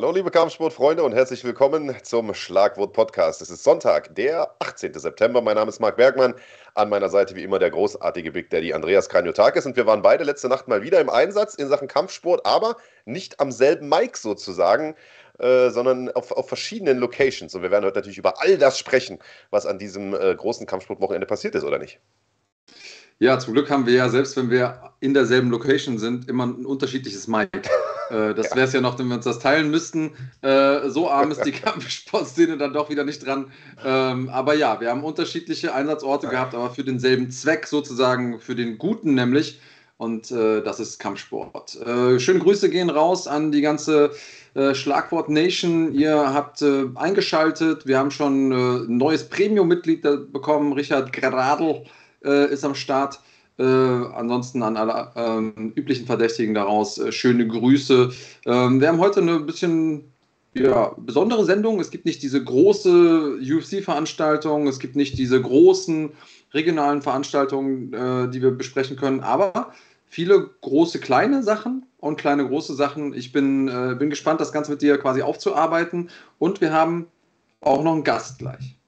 Hallo, liebe Kampfsportfreunde und herzlich willkommen zum Schlagwort Podcast. Es ist Sonntag, der 18. September. Mein Name ist Marc Bergmann. An meiner Seite wie immer der großartige Big Daddy Andreas Kranjotakis. Und wir waren beide letzte Nacht mal wieder im Einsatz in Sachen Kampfsport, aber nicht am selben Mic sozusagen. Äh, sondern auf, auf, verschiedenen Locations. Und wir werden heute natürlich über all das sprechen, was an diesem äh, großen Kampfsportwochenende passiert ist, oder nicht? Ja, zum Glück haben wir ja, selbst wenn wir in derselben Location sind, immer ein unterschiedliches Mic. Äh, das wäre es ja noch, wenn wir uns das teilen müssten. Äh, so arm ist die Kampfsportszene dann doch wieder nicht dran. Ähm, aber ja, wir haben unterschiedliche Einsatzorte gehabt, aber für denselben Zweck sozusagen, für den guten nämlich. Und äh, das ist Kampfsport. Äh, schöne Grüße gehen raus an die ganze äh, Schlagwort Nation. Ihr habt äh, eingeschaltet. Wir haben schon ein neues Premium-Mitglied bekommen. Richard Gradl ist am Start. Äh, ansonsten an alle ähm, üblichen Verdächtigen daraus äh, schöne Grüße. Ähm, wir haben heute eine bisschen ja, besondere Sendung. Es gibt nicht diese große UFC-Veranstaltung, es gibt nicht diese großen regionalen Veranstaltungen, äh, die wir besprechen können, aber viele große kleine Sachen und kleine große Sachen. Ich bin, äh, bin gespannt, das Ganze mit dir quasi aufzuarbeiten und wir haben auch noch einen Gast gleich.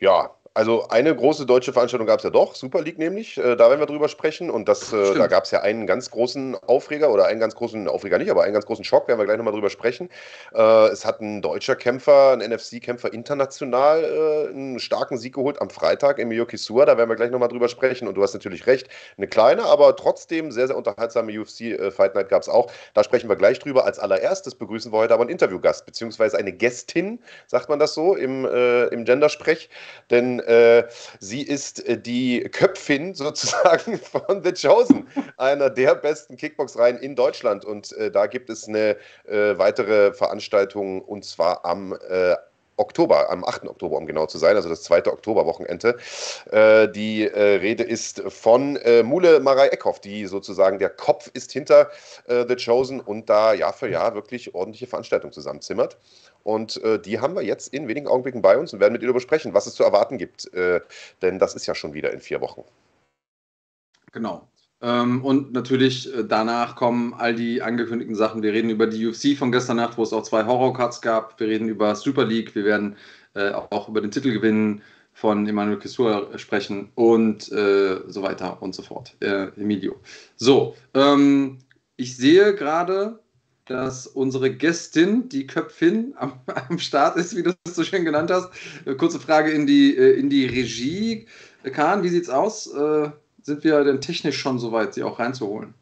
Ja, also eine große deutsche Veranstaltung gab es ja doch, Super League nämlich, äh, da werden wir drüber sprechen. Und das, äh, da gab es ja einen ganz großen Aufreger oder einen ganz großen Aufreger nicht, aber einen ganz großen Schock, werden wir gleich nochmal drüber sprechen. Äh, es hat ein deutscher Kämpfer, ein NFC-Kämpfer international einen starken Sieg geholt am Freitag, Emilio Kisua, da werden wir gleich nochmal drüber sprechen. Und du hast natürlich recht, eine kleine, aber trotzdem sehr, sehr unterhaltsame UFC-Fight Night gab es auch. Da sprechen wir gleich drüber. Als allererstes begrüßen wir heute aber einen Interviewgast, beziehungsweise eine Gästin, sagt man das so im, äh, im Gendersprech. Denn äh, sie ist äh, die Köpfin sozusagen von The Chosen, einer der besten Kickbox-Reihen in Deutschland. Und äh, da gibt es eine äh, weitere Veranstaltung und zwar am äh, Oktober, am 8. Oktober, um genau zu sein, also das zweite Oktoberwochenende. Äh, die äh, Rede ist von äh, Mule Marei Eckhoff, die sozusagen der Kopf ist hinter äh, The Chosen und da Jahr für Jahr wirklich ordentliche Veranstaltungen zusammenzimmert. Und äh, die haben wir jetzt in wenigen Augenblicken bei uns und werden mit ihr besprechen, was es zu erwarten gibt. Äh, denn das ist ja schon wieder in vier Wochen. Genau. Ähm, und natürlich äh, danach kommen all die angekündigten Sachen. Wir reden über die UFC von gestern Nacht, wo es auch zwei Horror-Cuts gab. Wir reden über Super League. Wir werden äh, auch über den Titelgewinn von Emmanuel Kessur sprechen und äh, so weiter und so fort. Äh, Emilio. So, ähm, ich sehe gerade, dass unsere Gästin, die Köpfin, am, am, Start ist, wie du es so schön genannt hast. Äh, kurze Frage in die, äh, in die Regie. Kahn, wie sieht's aus? Sind wir denn technisch schon so weit, sie auch reinzuholen?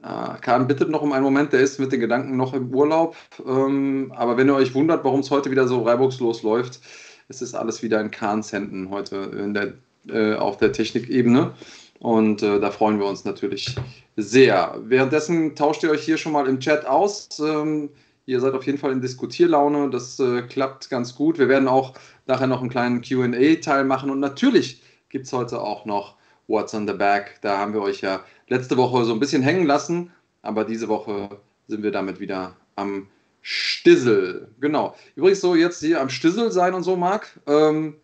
Äh, Kahn bittet noch um einen Moment, der ist mit den Gedanken noch im Urlaub. Ähm, aber wenn ihr euch wundert, warum es heute wieder so reibungslos läuft, es ist alles wieder in Kahns Händen heute der, äh, auf der Technikebene. Und äh, da freuen wir uns natürlich sehr. Währenddessen tauscht ihr euch hier schon mal im Chat aus. Ähm, ihr seid auf jeden Fall in Diskutierlaune. Das äh, klappt ganz gut. Wir werden auch nachher noch einen kleinen QA-Teil machen. Und natürlich gibt es heute auch noch What's on the Back. Da haben wir euch ja letzte Woche so ein bisschen hängen lassen. Aber diese Woche sind wir damit wieder am Stissel. Genau. Übrigens so jetzt hier am Stissel sein und so, Marc. Ähm,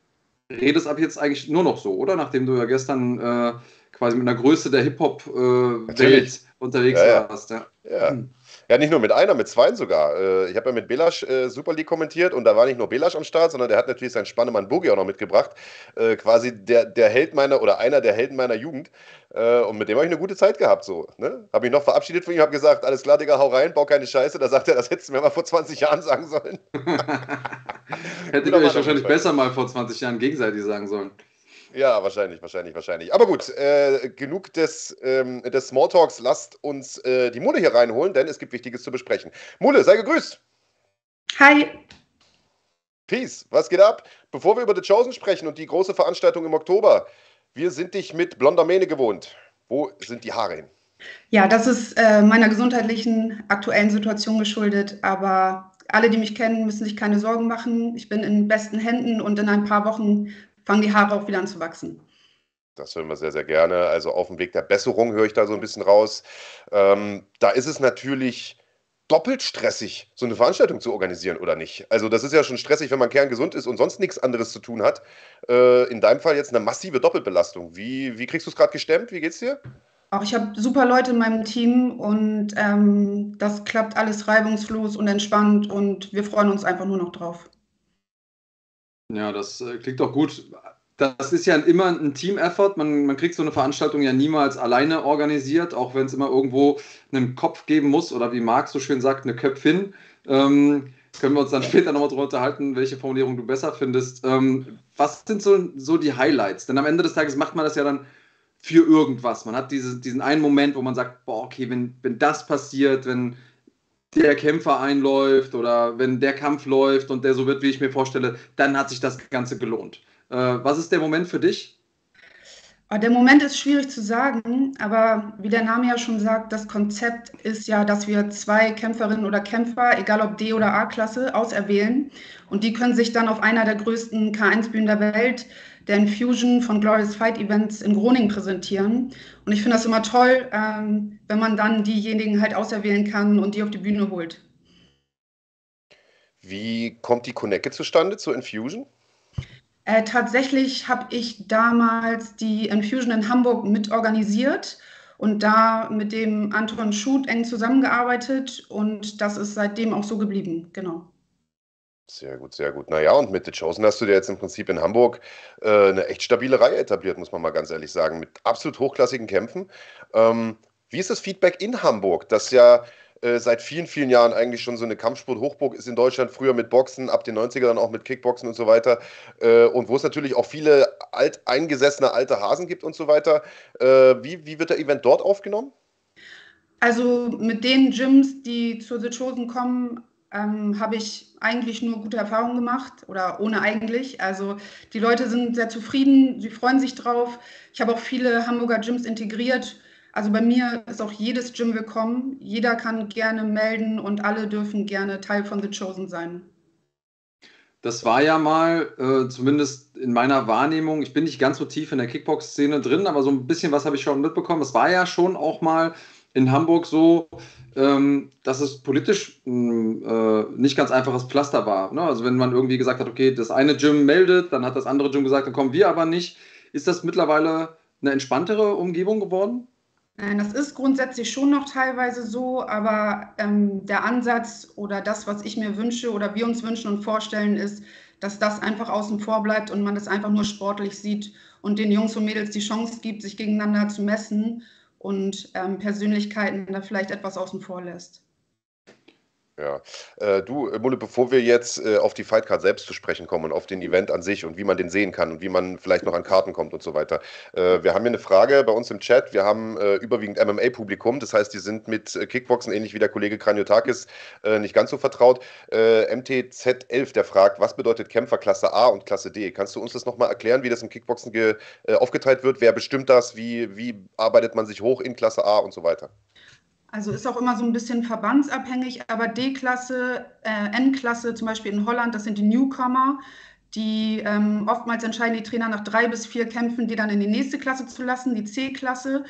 redest ab jetzt eigentlich nur noch so, oder? Nachdem du ja gestern äh, quasi mit einer Größe der Hip-Hop-Welt äh, unterwegs ja, warst. Ja. Ja. Hm. Ja, nicht nur mit einer, mit zwei sogar. Äh, ich habe ja mit Belasch äh, Super League kommentiert und da war nicht nur Belasch am Start, sondern der hat natürlich seinen Spannemann Boogie auch noch mitgebracht. Äh, quasi der, der Held meiner oder einer der Helden meiner Jugend. Und mit dem habe ich eine gute Zeit gehabt. So, ne? Habe ich noch verabschiedet von ihm, habe gesagt: Alles klar, Digga, hau rein, bau keine Scheiße. Da sagt er, das hättest du mir mal vor 20 Jahren sagen sollen. Hättet ihr euch wahrscheinlich besser mal vor 20 Jahren gegenseitig sagen sollen. Ja, wahrscheinlich, wahrscheinlich, wahrscheinlich. Aber gut, äh, genug des, ähm, des Smalltalks. Lasst uns äh, die Mule hier reinholen, denn es gibt Wichtiges zu besprechen. Mule, sei gegrüßt. Hi. Peace, was geht ab? Bevor wir über The Chosen sprechen und die große Veranstaltung im Oktober, wir sind dich mit blonder Mähne gewohnt. Wo sind die Haare hin? Ja, das ist äh, meiner gesundheitlichen aktuellen Situation geschuldet, aber alle, die mich kennen, müssen sich keine Sorgen machen. Ich bin in besten Händen und in ein paar Wochen fangen die Haare auch wieder an zu wachsen. Das hören wir sehr, sehr gerne. Also auf dem Weg der Besserung höre ich da so ein bisschen raus. Ähm, da ist es natürlich doppelt stressig, so eine Veranstaltung zu organisieren, oder nicht? Also das ist ja schon stressig, wenn man kerngesund ist und sonst nichts anderes zu tun hat. Äh, in deinem Fall jetzt eine massive Doppelbelastung. Wie, wie kriegst du es gerade gestemmt? Wie geht's dir? Auch ich habe super Leute in meinem Team und ähm, das klappt alles reibungslos und entspannt und wir freuen uns einfach nur noch drauf. Ja, das äh, klingt doch gut. Das ist ja immer ein Team-Effort. Man, man kriegt so eine Veranstaltung ja niemals alleine organisiert, auch wenn es immer irgendwo einen Kopf geben muss oder wie Marc so schön sagt, eine Köpfin. Ähm, können wir uns dann später nochmal darüber unterhalten, welche Formulierung du besser findest. Ähm, was sind so, so die Highlights? Denn am Ende des Tages macht man das ja dann für irgendwas. Man hat diese, diesen einen Moment, wo man sagt, boah, okay, wenn, wenn das passiert, wenn der Kämpfer einläuft oder wenn der Kampf läuft und der so wird, wie ich mir vorstelle, dann hat sich das Ganze gelohnt. Äh, was ist der Moment für dich? Ah, der Moment ist schwierig zu sagen, aber wie der Name ja schon sagt, das Konzept ist ja, dass wir zwei Kämpferinnen oder Kämpfer, egal ob D- oder A-Klasse, auserwählen. Und die können sich dann auf einer der größten K1-Bühnen der Welt, der Infusion von Glorious Fight Events in Groningen präsentieren. Und ich finde das immer toll, ähm, wenn man dann diejenigen halt auserwählen kann und die auf die Bühne holt. Wie kommt die Connecte zustande zur Infusion? Äh, tatsächlich habe ich damals die Infusion in Hamburg mitorganisiert und da mit dem Anton Schut eng zusammengearbeitet und das ist seitdem auch so geblieben, genau. Sehr gut, sehr gut. Naja, und mit The Chosen hast du dir jetzt im Prinzip in Hamburg äh, eine echt stabile Reihe etabliert, muss man mal ganz ehrlich sagen, mit absolut hochklassigen Kämpfen. Ähm, wie ist das Feedback in Hamburg, das ja äh, seit vielen, vielen Jahren eigentlich schon so eine Kampfsport-Hochburg ist in Deutschland, früher mit Boxen, ab den 90er dann auch mit Kickboxen und so weiter. Äh, und wo es natürlich auch viele alt, eingesessene alte Hasen gibt und so weiter. Äh, wie, wie wird der Event dort aufgenommen? Also mit den Gyms, die zu The Chosen kommen, ähm, habe ich eigentlich nur gute Erfahrungen gemacht oder ohne eigentlich. Also die Leute sind sehr zufrieden, sie freuen sich drauf. Ich habe auch viele Hamburger Gyms integriert also bei mir ist auch jedes Gym willkommen. Jeder kann gerne melden und alle dürfen gerne Teil von The Chosen sein. Das war ja mal, äh, zumindest in meiner Wahrnehmung, ich bin nicht ganz so tief in der Kickbox-Szene drin, aber so ein bisschen was habe ich schon mitbekommen. Es war ja schon auch mal in Hamburg so, ähm, dass es politisch mh, äh, nicht ganz einfaches Pflaster war. Ne? Also wenn man irgendwie gesagt hat, okay, das eine Gym meldet, dann hat das andere Gym gesagt, dann kommen wir aber nicht. Ist das mittlerweile eine entspanntere Umgebung geworden? Nein, das ist grundsätzlich schon noch teilweise so, aber ähm, der Ansatz oder das, was ich mir wünsche oder wir uns wünschen und vorstellen, ist, dass das einfach außen vor bleibt und man das einfach nur sportlich sieht und den Jungs und Mädels die Chance gibt, sich gegeneinander zu messen und ähm, Persönlichkeiten da vielleicht etwas außen vor lässt. Ja. Äh, du, äh, Mulle, bevor wir jetzt äh, auf die Fightcard selbst zu sprechen kommen und auf den Event an sich und wie man den sehen kann und wie man vielleicht noch an Karten kommt und so weiter. Äh, wir haben hier eine Frage bei uns im Chat. Wir haben äh, überwiegend MMA-Publikum, das heißt, die sind mit äh, Kickboxen, ähnlich wie der Kollege Kraniotakis, nicht ganz so vertraut. MTZ11, der fragt, was bedeutet Kämpfer Klasse A und Klasse D? Kannst du uns das nochmal erklären, wie das im Kickboxen aufgeteilt wird? Wer bestimmt das? Wie, wie arbeitet man sich hoch in Klasse A und so weiter? Also ist auch immer so ein bisschen verbandsabhängig, aber D-Klasse, äh, N-Klasse, zum Beispiel in Holland, das sind die Newcomer, die ähm, oftmals entscheiden die Trainer nach drei bis vier Kämpfen, die dann in die nächste Klasse zu lassen, die C-Klasse.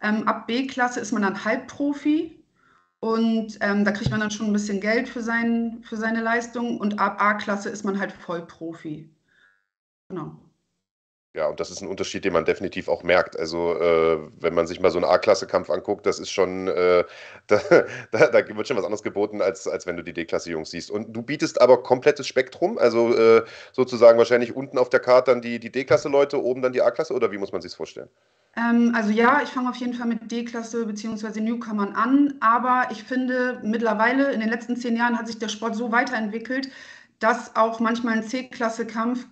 Ähm, ab B-Klasse ist man dann Halbprofi und ähm, da kriegt man dann schon ein bisschen Geld für, sein, für seine Leistung und ab A-Klasse ist man halt Vollprofi. Genau. Ja, und das ist ein Unterschied, den man definitiv auch merkt. Also, äh, wenn man sich mal so einen A-Klasse-Kampf anguckt, das ist schon, äh, da, da, da, wird schon was anderes geboten, als, als wenn du die D-Klasse-Jungs siehst. Und du bietest aber komplettes Spektrum, also äh, sozusagen wahrscheinlich unten auf der Karte dann die, die D-Klasse-Leute, oben dann die A-Klasse, oder wie muss man sich das vorstellen? Ähm, also ja, ich fange auf jeden Fall mit D-Klasse bzw. Newcomern an, aber ich finde mittlerweile, in den letzten zehn Jahren hat sich der Sport so weiterentwickelt, dass auch manchmal ein C-Klasse-Kampf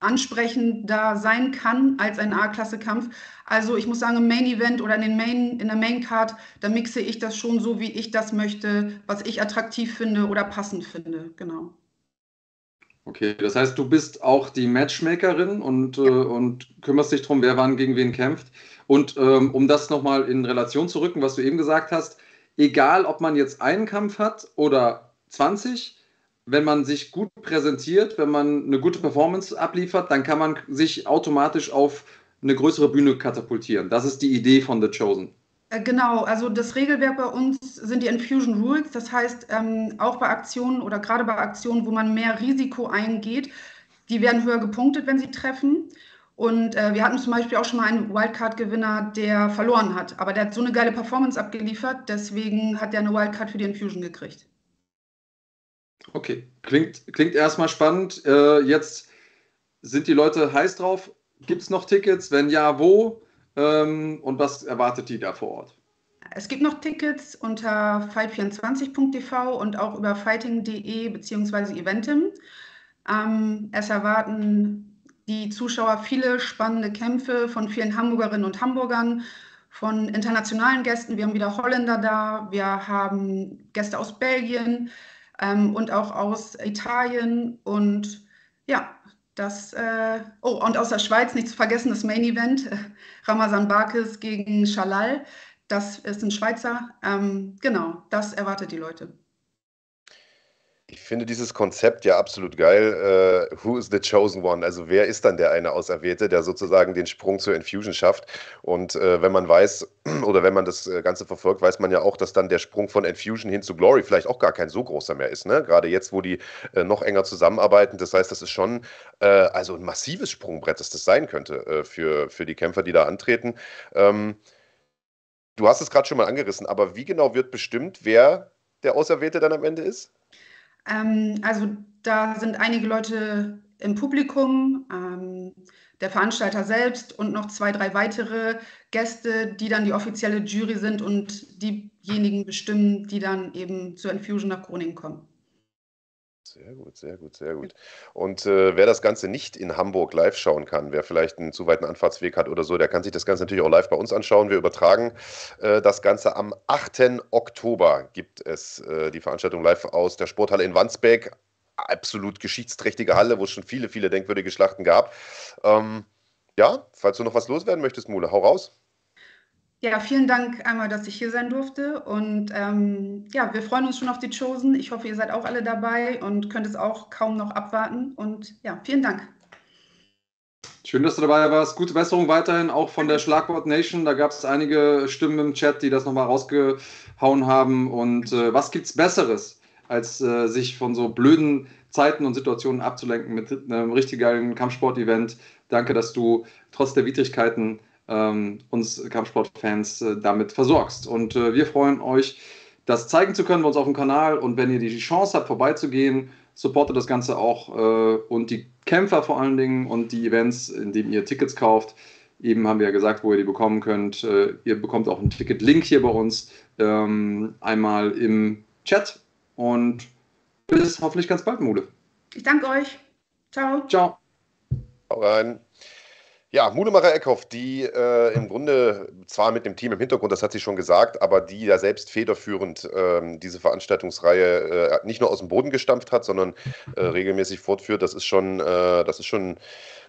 ansprechender sein kann als ein A-Klasse-Kampf. Also ich muss sagen, im Main-Event oder in, den Main, in der Main-Card, da mixe ich das schon so, wie ich das möchte, was ich attraktiv finde oder passend finde. Genau. Okay, das heißt, du bist auch die Matchmakerin und, äh, und kümmerst dich darum, wer wann gegen wen kämpft. Und ähm, um das nochmal in Relation zu rücken, was du eben gesagt hast, egal ob man jetzt einen Kampf hat oder 20, wenn man sich gut präsentiert, wenn man eine gute Performance abliefert, dann kann man sich automatisch auf eine größere Bühne katapultieren. Das ist die Idee von The Chosen. Äh, genau, also das Regelwerk bei uns sind die Infusion Rules. Das heißt, ähm, auch bei Aktionen oder gerade bei Aktionen, wo man mehr Risiko eingeht, die werden höher gepunktet, wenn sie treffen. Und äh, wir hatten zum Beispiel auch schon mal einen Wildcard-Gewinner, der verloren hat. Aber der hat so eine geile Performance abgeliefert, deswegen hat er eine Wildcard für die Infusion gekriegt. Okay, klingt, klingt erstmal spannend. Äh, jetzt sind die Leute heiß drauf. Gibt es noch Tickets? Wenn ja, wo? Ähm, und was erwartet die da vor Ort? Es gibt noch Tickets unter fight24.tv und auch über fighting.de bzw. Eventim. Ähm, es erwarten die Zuschauer viele spannende Kämpfe von vielen Hamburgerinnen und Hamburgern, von internationalen Gästen. Wir haben wieder Holländer da, wir haben Gäste aus Belgien ähm, und auch aus Italien und ja, das, äh, oh, und aus der Schweiz nicht zu vergessen, das Main Event, äh, Ramazan Barkes gegen Shalal. Das ist ein Schweizer. Ähm, genau, das erwartet die Leute. Ich finde dieses Konzept ja absolut geil. Uh, who is the chosen one? Also wer ist dann der eine Auserwählte, der sozusagen den Sprung zur Infusion schafft? Und uh, wenn man weiß oder wenn man das äh, Ganze verfolgt, weiß man ja auch, dass dann der Sprung von Infusion hin zu Glory vielleicht auch gar kein so großer mehr ist. Ne? Gerade jetzt, wo die uh, noch enger zusammenarbeiten. Das heißt, das ist schon also ein massives Sprungbrett, dass das sein könnte für, für die Kämpfer, die da antreten. Um, du hast es gerade schon mal angerissen, aber wie genau wird bestimmt, wer der Auserwählte dann am Ende ist? Ähm, also da sind einige Leute im Publikum, ähm, der Veranstalter selbst und noch zwei, drei weitere Gäste, die dann die offizielle Jury sind und diejenigen bestimmen, die dann eben zur Infusion nach Groningen kommen. Sehr gut, sehr gut, sehr gut. Und äh, wer das Ganze nicht in Hamburg live schauen kann, wer vielleicht einen zu weiten Anfahrtsweg hat oder so, der kann sich das Ganze natürlich auch live bei uns anschauen. Wir übertragen äh, das Ganze am 8. Oktober. Gibt es äh, die Veranstaltung live aus der Sporthalle in Wandsbek. Absolut geschichtsträchtige Halle, wo es schon viele, viele denkwürdige Schlachten gab. Ähm, ja, falls du noch was loswerden möchtest, Mule, hau raus. Ja, vielen Dank einmal, dass ich hier sein durfte. Und ähm, ja, wir freuen uns schon auf die Chosen. Ich hoffe, ihr seid auch alle dabei und könnt es auch kaum noch abwarten. Und ja, vielen Dank. Schön, dass du dabei warst. Gute Besserung weiterhin, auch von der Schlagwort Nation. Da gab es einige Stimmen im Chat, die das nochmal rausgehauen haben. Und äh, was es Besseres, als äh, sich von so blöden Zeiten und Situationen abzulenken mit einem richtig geilen Kampfsport-Event? Danke, dass du trotz der Widrigkeiten ähm, uns Kampfsportfans äh, damit versorgst. Und äh, wir freuen euch, das zeigen zu können bei uns auf dem Kanal. Und wenn ihr die Chance habt, vorbeizugehen, supportet das Ganze auch äh, und die Kämpfer vor allen Dingen und die Events, indem ihr Tickets kauft. Eben haben wir ja gesagt, wo ihr die bekommen könnt. Äh, ihr bekommt auch einen Ticket-Link hier bei uns ähm, einmal im Chat. Und bis hoffentlich ganz bald, Mule. Ich danke euch. Ciao. Ciao. Hau rein. Ja, Mudemacher Eckhoff, die äh, im Grunde zwar mit dem Team im Hintergrund, das hat sie schon gesagt, aber die ja selbst federführend äh, diese Veranstaltungsreihe äh, nicht nur aus dem Boden gestampft hat, sondern äh, regelmäßig fortführt, das ist schon, äh, das ist schon,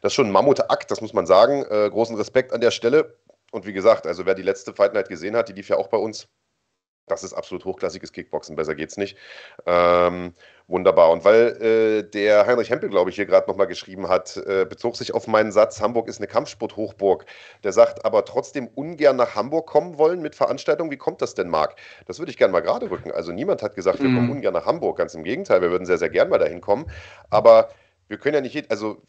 das ist schon ein Mammutakt, das muss man sagen. Äh, großen Respekt an der Stelle. Und wie gesagt, also wer die letzte Fight Night gesehen hat, die lief ja auch bei uns. Das ist absolut hochklassiges Kickboxen, besser geht's nicht. Ähm, wunderbar. Und weil äh, der Heinrich Hempel, glaube ich, hier gerade nochmal geschrieben hat, äh, bezog sich auf meinen Satz, Hamburg ist eine Kampfsport-Hochburg. Der sagt aber trotzdem ungern nach Hamburg kommen wollen mit Veranstaltungen. Wie kommt das denn, Marc? Das würde ich gerne mal gerade rücken. Also niemand hat gesagt, wir mhm. kommen ungern nach Hamburg. Ganz im Gegenteil, wir würden sehr, sehr gern mal dahin kommen. Aber wir können ja nicht, also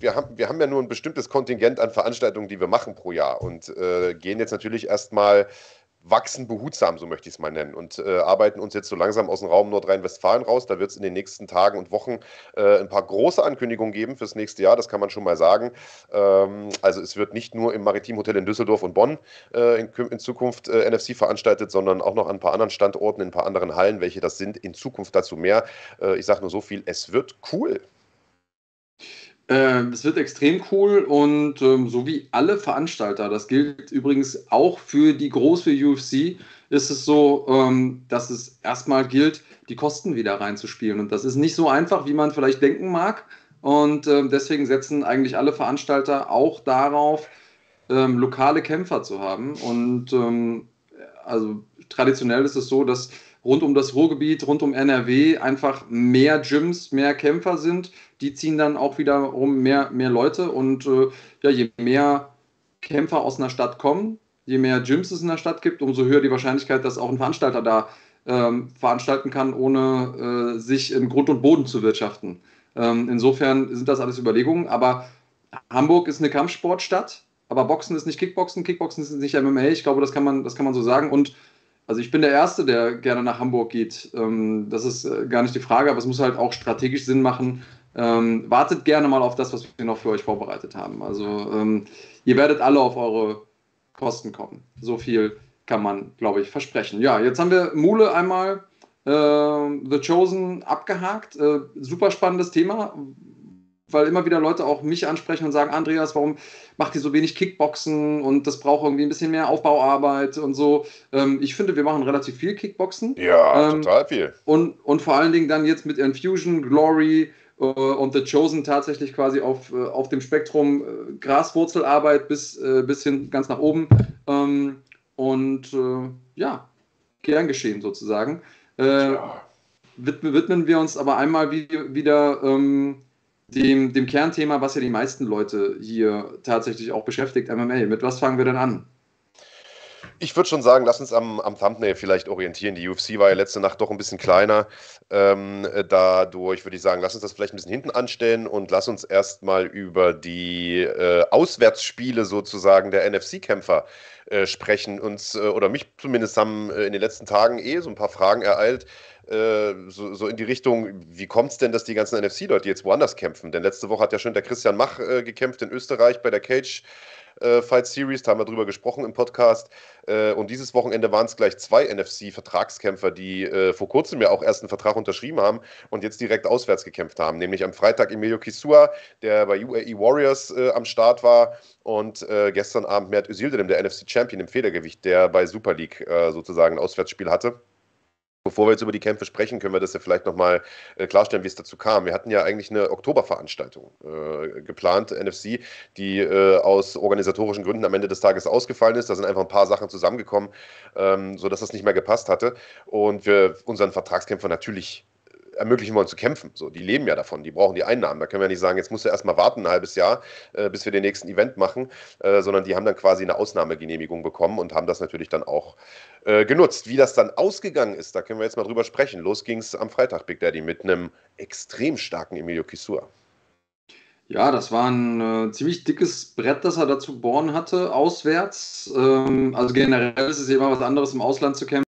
wir haben, wir haben ja nur ein bestimmtes Kontingent an Veranstaltungen, die wir machen pro Jahr und äh, gehen jetzt natürlich erstmal wachsen behutsam, so möchte ich es mal nennen, und äh, arbeiten uns jetzt so langsam aus dem Raum Nordrhein-Westfalen raus. Da wird es in den nächsten Tagen und Wochen äh, ein paar große Ankündigungen geben fürs nächste Jahr, das kann man schon mal sagen. Ähm, also es wird nicht nur im Maritimhotel in Düsseldorf und Bonn äh, in, in, Zukunft äh, NFC veranstaltet, sondern auch noch an ein paar anderen Standorten, in ein paar anderen Hallen, welche das sind. In Zukunft dazu mehr. Äh, ich sage nur so viel, es wird cool. Ähm, es wird extrem cool und ähm, so wie alle Veranstalter, das gilt übrigens auch für die große UFC, ist es so, ähm, dass es erstmal gilt, die Kosten wieder reinzuspielen. Und das ist nicht so einfach, wie man vielleicht denken mag. Und ähm, deswegen setzen eigentlich alle Veranstalter auch darauf, ähm, lokale Kämpfer zu haben. Und ähm, also traditionell ist es so, dass rund um das Ruhrgebiet, rund um NRW einfach mehr Gyms, mehr Kämpfer sind. Die ziehen dann auch wiederum mehr, mehr Leute und äh, ja, je mehr Kämpfer aus einer Stadt kommen, je mehr Gyms es in der Stadt gibt, umso höher die Wahrscheinlichkeit, dass auch ein Veranstalter da ähm, veranstalten kann, ohne äh, sich in Grund und Boden zu wirtschaften. Ähm, insofern sind das alles Überlegungen, aber Hamburg ist eine Kampfsportstadt, aber Boxen ist nicht Kickboxen, Kickboxen ist nicht MMA. Ich glaube, das kann man, das kann man so sagen. Und also ich bin der Erste, der gerne nach Hamburg geht. Ähm, das ist äh, gar nicht die Frage, aber es muss halt auch strategisch Sinn machen. Ähm, wartet gerne mal auf das, was wir noch für euch vorbereitet haben. Also ähm, ihr werdet alle auf eure Kosten kommen. So viel kann man, glaube ich, versprechen. Ja, jetzt haben wir Mule einmal The Chosen abgehakt. Äh, super spannendes Thema weil immer wieder Leute auch mich ansprechen und sagen, Andreas, warum macht ihr so wenig Kickboxen und das braucht irgendwie ein bisschen mehr Aufbauarbeit und so. Ähm, ich finde, wir machen relativ viel Kickboxen. Ja, ähm, total viel. Und, und vor allen Dingen dann jetzt mit Infusion, Glory äh, und The Chosen tatsächlich quasi auf, äh, auf dem Spektrum äh, Graswurzelarbeit bis, äh, bis hin ganz nach oben. Ähm, und äh, ja, gern geschehen sozusagen. Äh, ja. Widmen wir uns aber einmal wie, wieder ähm, dem, dem Kernthema, was ja die meisten Leute hier tatsächlich auch beschäftigt, MMA. Mit was fangen wir denn an? Ich würde schon sagen, lass uns am, am, Thumbnail vielleicht orientieren. Die UFC war ja letzte Nacht doch ein bisschen kleiner. Ähm, dadurch würde ich sagen, lass uns das vielleicht ein bisschen hinten anstellen und lass uns erstmal über die äh, Auswärtsspiele sozusagen der NFC-Kämpfer äh, sprechen. Uns, äh, oder mich zumindest haben äh, in den letzten Tagen eh so ein paar Fragen ereilt, äh, so, so, in die Richtung, wie kommt es denn, dass die ganzen NFC-Leute jetzt woanders kämpfen? Denn letzte Woche hat ja schon der Christian Mach äh, gekämpft in Österreich bei der Cage. Äh, Fight Series, da haben wir drüber gesprochen im Podcast. Äh, und dieses Wochenende waren es gleich zwei NFC-Vertragskämpfer, die äh, vor kurzem ja auch erst einen Vertrag unterschrieben haben und jetzt direkt auswärts gekämpft haben. Nämlich am Freitag Emilio Kisua, der bei UAE Warriors äh, am Start war, und äh, gestern Abend Mert Özildirim, der NFC-Champion im Federgewicht, der bei Super League äh, sozusagen ein Auswärtsspiel hatte. Bevor wir jetzt über die Kämpfe sprechen, können wir das ja vielleicht nochmal äh, klarstellen, wie es dazu kam. Wir hatten ja eigentlich eine Oktoberveranstaltung äh, geplant, NFC, die äh, aus organisatorischen Gründen am Ende des Tages ausgefallen ist. Da sind einfach ein paar Sachen zusammengekommen, ähm, sodass das nicht mehr gepasst hatte. Und wir unseren Vertragskämpfer natürlich ermöglichen wollen zu kämpfen. So, die leben ja davon, die brauchen die Einnahmen. Da können wir nicht sagen, jetzt musst du erstmal warten ein halbes Jahr, äh, bis wir den nächsten Event machen, äh, sondern die haben dann quasi eine Ausnahmegenehmigung bekommen und haben das natürlich dann auch äh, genutzt. Wie das dann ausgegangen ist, da können wir jetzt mal drüber sprechen. Los ging es am Freitag, Big Daddy, mit einem extrem starken Emilio Kisua. Ja, das war ein äh, ziemlich dickes Brett, das er dazu bohren hatte, auswärts. Ähm, also generell ist es immer was anderes, im Ausland zu kämpfen.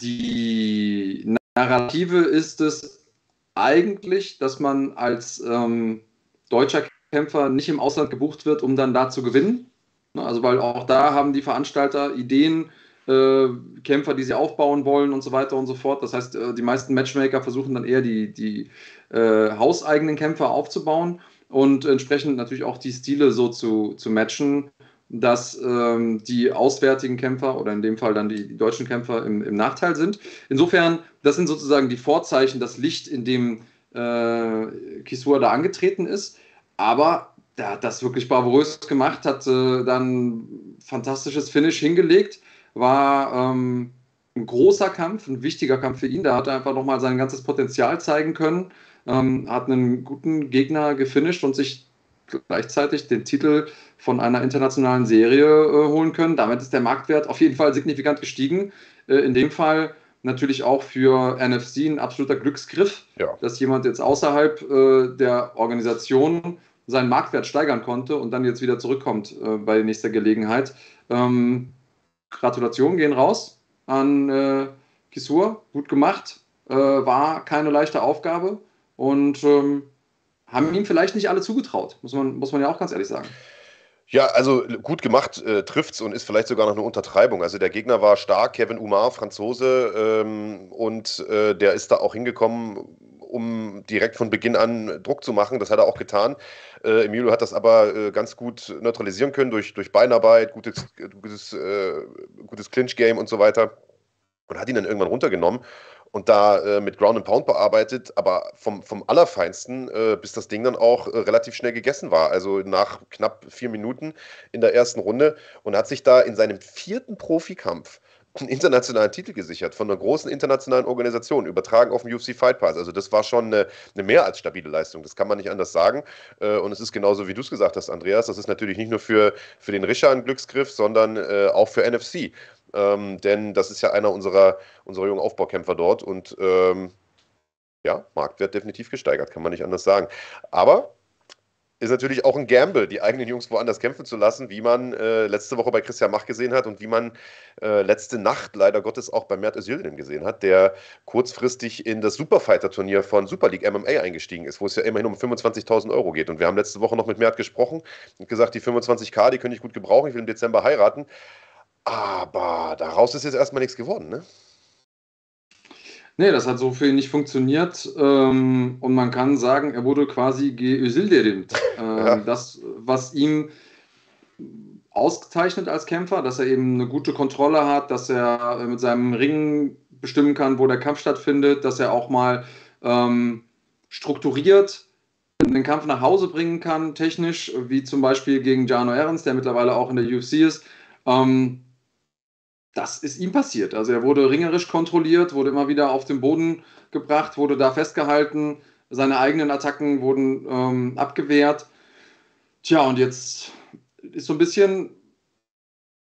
Die Narrative ist es eigentlich, dass man als ähm, deutscher Kämpfer nicht im Ausland gebucht wird, um dann da zu gewinnen. Ne, also weil auch da haben die Veranstalter Ideen, äh, Kämpfer, die sie aufbauen wollen und so weiter und so fort. Das heißt, äh, die meisten Matchmaker versuchen dann eher die, die äh, hauseigenen Kämpfer aufzubauen und entsprechend natürlich auch die Stile so zu, zu matchen, dass ähm, die auswärtigen Kämpfer oder in dem Fall dann die, die deutschen Kämpfer im, im, Nachteil sind. Insofern, das sind sozusagen die Vorzeichen, das Licht, in dem äh, Kisua da angetreten ist. Aber der hat das wirklich bravourös gemacht, hat äh, dann fantastisches Finish hingelegt, war ähm, ein großer Kampf, ein wichtiger Kampf für ihn. Da hat er einfach nochmal sein ganzes Potenzial zeigen können, ähm, hat einen guten Gegner gefinisht und sich gleichzeitig den Titel von einer internationalen Serie äh, holen können. Damit ist der Marktwert auf jeden Fall signifikant gestiegen. Äh, in dem Fall natürlich auch für NFC ein absoluter Glücksgriff, ja. dass jemand jetzt außerhalb äh, der Organisation seinen Marktwert steigern konnte und dann jetzt wieder zurückkommt äh, bei nächster Gelegenheit. Ähm, Gratulationen gehen raus an äh, Kisur, gut gemacht, äh, war keine leichte Aufgabe und ähm, haben ihm vielleicht nicht alle zugetraut, muss man, muss man ja auch ganz ehrlich sagen. Ja, also gut gemacht äh, trifft's und ist vielleicht sogar noch eine Untertreibung. Also der Gegner war stark, Kevin Umar, Franzose, ähm, und äh, der ist da auch hingekommen, um direkt von Beginn an Druck zu machen. Das hat er auch getan. Äh, Emilio hat das aber äh, ganz gut neutralisieren können durch, durch Beinarbeit, gutes, gutes, äh, gutes Clinch-Game und so weiter und hat ihn dann irgendwann runtergenommen und da äh, mit Ground and Pound bearbeitet, aber vom, vom Allerfeinsten, äh, bis das Ding dann auch äh, relativ schnell gegessen war. Also nach knapp vier Minuten in der ersten Runde und hat sich da in seinem vierten Profikampf einen internationalen Titel gesichert von einer großen internationalen Organisation, übertragen auf den UFC Fight Pass. Also das war schon eine, eine mehr als stabile Leistung, das kann man nicht anders sagen. Äh, und es ist genauso, wie du es gesagt hast, Andreas, das ist natürlich nicht nur für, für den Richer ein Glücksgriff, sondern äh, auch für NFC. Ähm, denn das ist ja einer unserer, unserer jungen Aufbaukämpfer dort und ähm, ja, Marktwert definitiv gesteigert, kann man nicht anders sagen. Aber ist natürlich auch ein Gamble, die eigenen Jungs woanders kämpfen zu lassen, wie man äh, letzte Woche bei Christian Mach gesehen hat und wie man äh, letzte Nacht leider Gottes auch bei Mert Özildirim gesehen hat, der kurzfristig in das Superfighter-Turnier von Super League MMA eingestiegen ist, wo es ja immerhin um 25.000 Euro geht. Und wir haben letzte Woche noch mit Mert gesprochen und gesagt, die 25k, die könnte ich gut gebrauchen, ich will im Dezember heiraten. Aber daraus ist jetzt erstmal nichts geworden, ne? Nee, das hat so viel nicht funktioniert. Ähm, und man kann sagen, er wurde quasi geösilderimt. Ähm, ja. Das, was ihm ausgezeichnet als Kämpfer, dass er eben eine gute Kontrolle hat, dass er mit seinem Ring bestimmen kann, wo der Kampf stattfindet, dass er auch mal ähm, strukturiert den Kampf nach Hause bringen kann, technisch, wie zum Beispiel gegen Jano Ahrens, der mittlerweile auch in der UFC ist. Ähm, das ist ihm passiert. Also er wurde ringerisch kontrolliert, wurde immer wieder auf den Boden gebracht, wurde da festgehalten, seine eigenen Attacken wurden ähm, abgewehrt. Tja, und jetzt ist so ein bisschen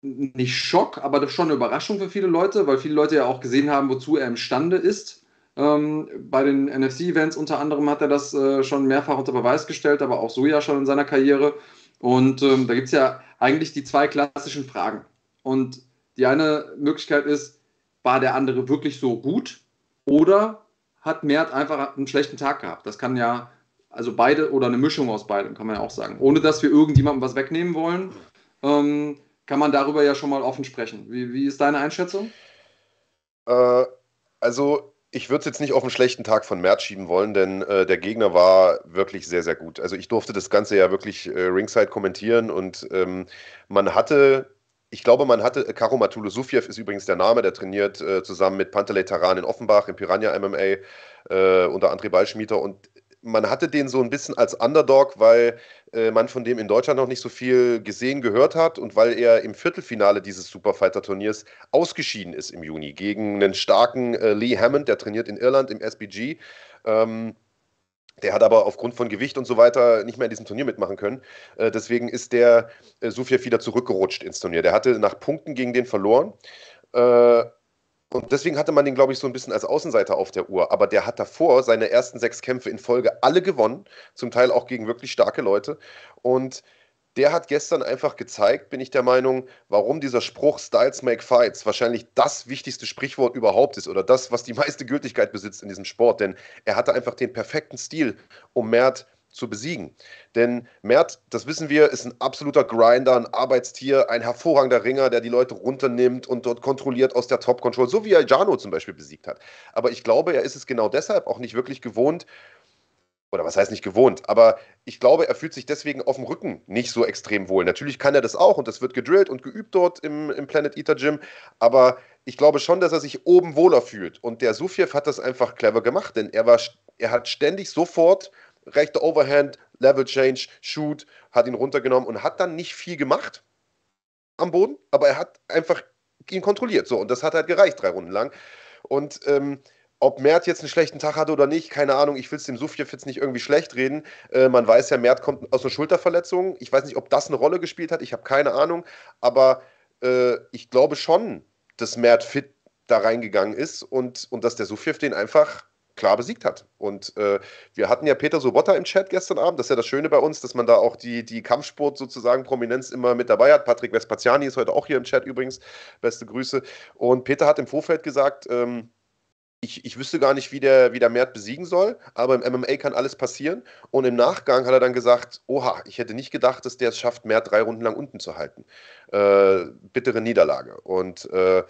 nicht Schock, aber schon eine Überraschung für viele Leute, weil viele Leute ja auch gesehen haben, wozu er imstande ist. Ähm, bei den NFC-Events unter anderem hat er das äh, schon mehrfach unter Beweis gestellt, aber auch so ja schon in seiner Karriere. Und ähm, da gibt es ja eigentlich die zwei klassischen Fragen. Und die eine Möglichkeit ist, war der andere wirklich so gut oder hat Mert einfach einen schlechten Tag gehabt? Das kann ja, also beide oder eine Mischung aus beidem, kann man ja auch sagen. Ohne dass wir irgendjemandem was wegnehmen wollen, ähm, kann man darüber ja schon mal offen sprechen. Wie, wie ist deine Einschätzung? Äh, also ich würde es jetzt nicht auf einen schlechten Tag von Mert schieben wollen, denn äh, der Gegner war wirklich sehr, sehr gut. Also ich durfte das Ganze ja wirklich äh, ringside kommentieren und ähm, man hatte ich glaube, man hatte, äh, Karo Matulu Sufiev ist übrigens der Name, der trainiert äh, zusammen mit Pantelei Taran in Offenbach, im Piranha MMA, äh, unter André Ballschmieter. Und man hatte den so ein bisschen als Underdog, weil äh, man von dem in Deutschland noch nicht so viel gesehen, gehört hat und weil er im Viertelfinale dieses Superfighter-Turniers ausgeschieden ist im Juni gegen einen starken äh, Lee Hammond, der trainiert in Irland im SBG. Ähm, der hat aber aufgrund von Gewicht und so weiter nicht mehr in diesem Turnier mitmachen können. Äh, deswegen ist der äh, Sufjev wieder zurückgerutscht ins Turnier. Der hatte nach Punkten gegen den verloren. Äh, und deswegen hatte man den, glaube ich, so ein bisschen als Außenseiter auf der Uhr. Aber der hat davor seine ersten sechs Kämpfe in Folge alle gewonnen. Zum Teil auch gegen wirklich starke Leute. Und der hat gestern einfach gezeigt, bin ich der Meinung, warum dieser Spruch Styles make fights wahrscheinlich das wichtigste Sprichwort überhaupt ist oder das, was die meiste Gültigkeit besitzt in diesem Sport. Denn er hatte einfach den perfekten Stil, um Mert zu besiegen. Denn Mert, das wissen wir, ist ein absoluter Grinder, ein Arbeitstier, ein hervorragender Ringer, der die Leute runternimmt und dort kontrolliert aus der Top-Control, so wie er Jano zum Beispiel besiegt hat. Aber ich glaube, er ist es genau deshalb auch nicht wirklich gewohnt, oder was heißt nicht gewohnt, aber ich glaube, er fühlt sich deswegen auf dem Rücken nicht so extrem wohl. Natürlich kann er das auch und das wird gedrillt und geübt dort im, im Planet Eater Gym, aber ich glaube schon, dass er sich oben wohler fühlt. Und der Sufjev hat das einfach clever gemacht, denn er, war, er hat ständig sofort rechte Overhand, Level Change, Shoot, hat ihn runtergenommen und hat dann nicht viel gemacht am Boden, aber er hat einfach ihn kontrolliert. So, und das hat halt gereicht, drei Runden lang. Und ähm, ob Mert jetzt einen schlechten Tag hatte oder nicht, keine Ahnung. Ich will es dem Sufjev jetzt nicht irgendwie schlecht reden. Äh, man weiß ja, Mert kommt aus einer Schulterverletzung. Ich weiß nicht, ob das eine Rolle gespielt hat. Ich habe keine Ahnung. Aber äh, ich glaube schon, dass Mert fit da reingegangen ist und, und dass der Sufjev den einfach klar besiegt hat. Und äh, wir hatten ja Peter Sobotta im Chat gestern Abend. Das ist ja das Schöne bei uns, dass man da auch die, die Kampfsport sozusagen Prominenz immer mit dabei hat. Patrick Vespaziani ist heute auch hier im Chat übrigens. Beste Grüße. Und Peter hat im Vorfeld gesagt, ähm, ich, ich wüsste gar nicht, wie der, wie der Mert besiegen soll, aber im MMA kann alles passieren. Und im Nachgang hat er dann gesagt: Oha, ich hätte nicht gedacht, dass der es schafft, Mert drei Runden lang unten zu halten. Äh, bittere Niederlage. Und äh,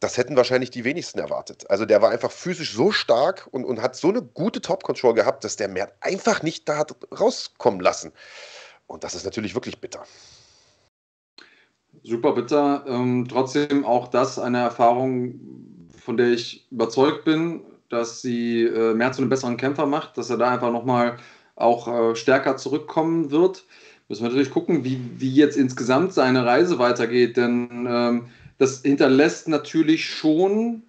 das hätten wahrscheinlich die wenigsten erwartet. Also der war einfach physisch so stark und, und hat so eine gute Top-Control gehabt, dass der Mert einfach nicht da hat rauskommen lassen. Und das ist natürlich wirklich bitter. Super bitter. Ähm, trotzdem auch das eine Erfahrung, von der ich überzeugt bin, dass sie äh, mehr zu einem besseren Kämpfer macht, dass er da einfach nochmal auch äh, stärker zurückkommen wird. Müssen wir natürlich gucken, wie, wie jetzt insgesamt seine Reise weitergeht, denn ähm, das hinterlässt natürlich schon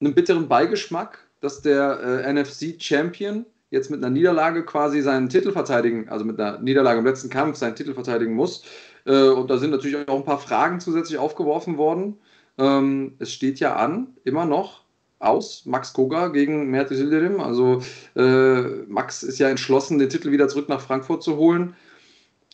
einen bitteren Beigeschmack, dass der äh, NFC-Champion jetzt mit einer Niederlage quasi seinen Titel verteidigen, also mit einer Niederlage im letzten Kampf seinen Titel verteidigen muss. Äh, und da sind natürlich auch ein paar Fragen zusätzlich aufgeworfen worden. Ähm, es steht ja an, immer noch, aus, Max Koga gegen Mert Yildirim. Also äh, Max ist ja entschlossen, den Titel wieder zurück nach Frankfurt zu holen.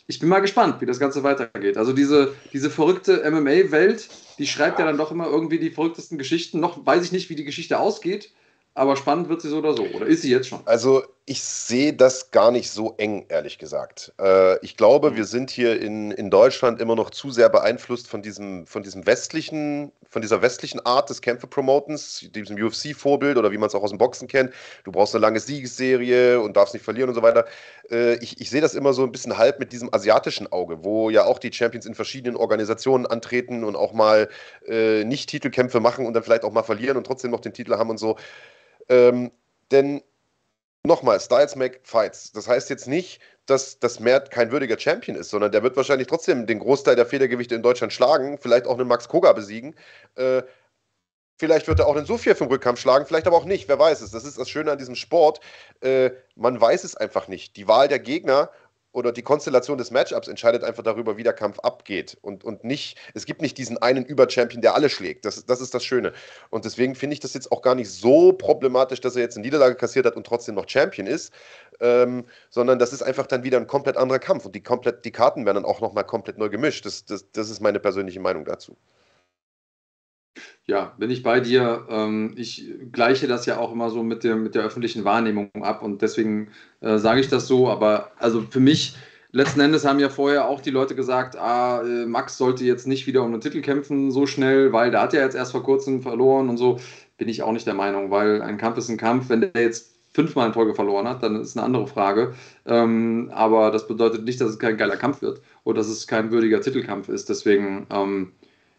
Ich bin mal gespannt, wie das Ganze weitergeht. Also diese, diese verrückte MMA-Welt, die schreibt ja dann doch immer irgendwie die verrücktesten Geschichten. Noch weiß ich nicht, wie die Geschichte ausgeht, aber spannend wird sie so oder so. Oder ist sie jetzt schon? Also ich sehe das gar nicht so eng, ehrlich gesagt. Äh, ich glaube, mhm. wir sind hier in, in Deutschland immer noch zu sehr beeinflusst von diesem, von diesem westlichen, von dieser westlichen Art des Kämpfe-Promotens, diesem UFC-Vorbild oder wie man es auch aus dem Boxen kennt. Du brauchst eine lange Siegesserie und darfst nicht verlieren und so weiter. Äh, ich, ich sehe das immer so ein bisschen halb mit diesem asiatischen Auge, wo ja auch die Champions in verschiedenen Organisationen antreten und auch mal äh, nicht Titelkämpfe machen und dann vielleicht auch mal verlieren und trotzdem noch den Titel haben und so. Ähm, denn nochmal, Styles make Fights. Das heißt jetzt nicht, dass das Mert kein würdiger Champion ist, sondern der wird wahrscheinlich trotzdem den Großteil der Federgewichte in Deutschland schlagen, vielleicht auch einen Max Koga besiegen. Äh, vielleicht wird er auch einen Sofia vom Rückkampf schlagen, vielleicht aber auch nicht, wer weiß es. Das ist das Schöne an diesem Sport. Äh, man weiß es einfach nicht. Die Wahl der Gegner oder die Konstellation des Matchups entscheidet einfach darüber, wie der Kampf abgeht. Und, und nicht, es gibt nicht diesen einen Überchampion, der alle schlägt. Das, das ist das Schöne. Und deswegen finde ich das jetzt auch gar nicht so problematisch, dass er jetzt eine Niederlage kassiert hat und trotzdem noch Champion ist. Ähm, sondern das ist einfach dann wieder ein komplett anderer Kampf. Und die, komplett, die Karten werden dann auch nochmal komplett neu gemischt. Das, das, das ist meine persönliche Meinung dazu. Ja, bin ich bei dir. Ähm, ich gleiche das ja auch immer so mit der, mit der öffentlichen Wahrnehmung ab und deswegen äh, sage ich das so. Aber also für mich, letzten Endes haben ja vorher auch die Leute gesagt, ah, äh, Max sollte jetzt nicht wieder um den Titel kämpfen so schnell, weil der hat ja jetzt erst vor kurzem verloren und so. Bin ich auch nicht der Meinung, weil ein Kampf ist ein Kampf. Wenn der jetzt fünfmal in Folge verloren hat, dann ist eine andere Frage. Ähm, aber das bedeutet nicht, dass es kein geiler Kampf wird oder dass es kein würdiger Titelkampf ist. Deswegen, ähm,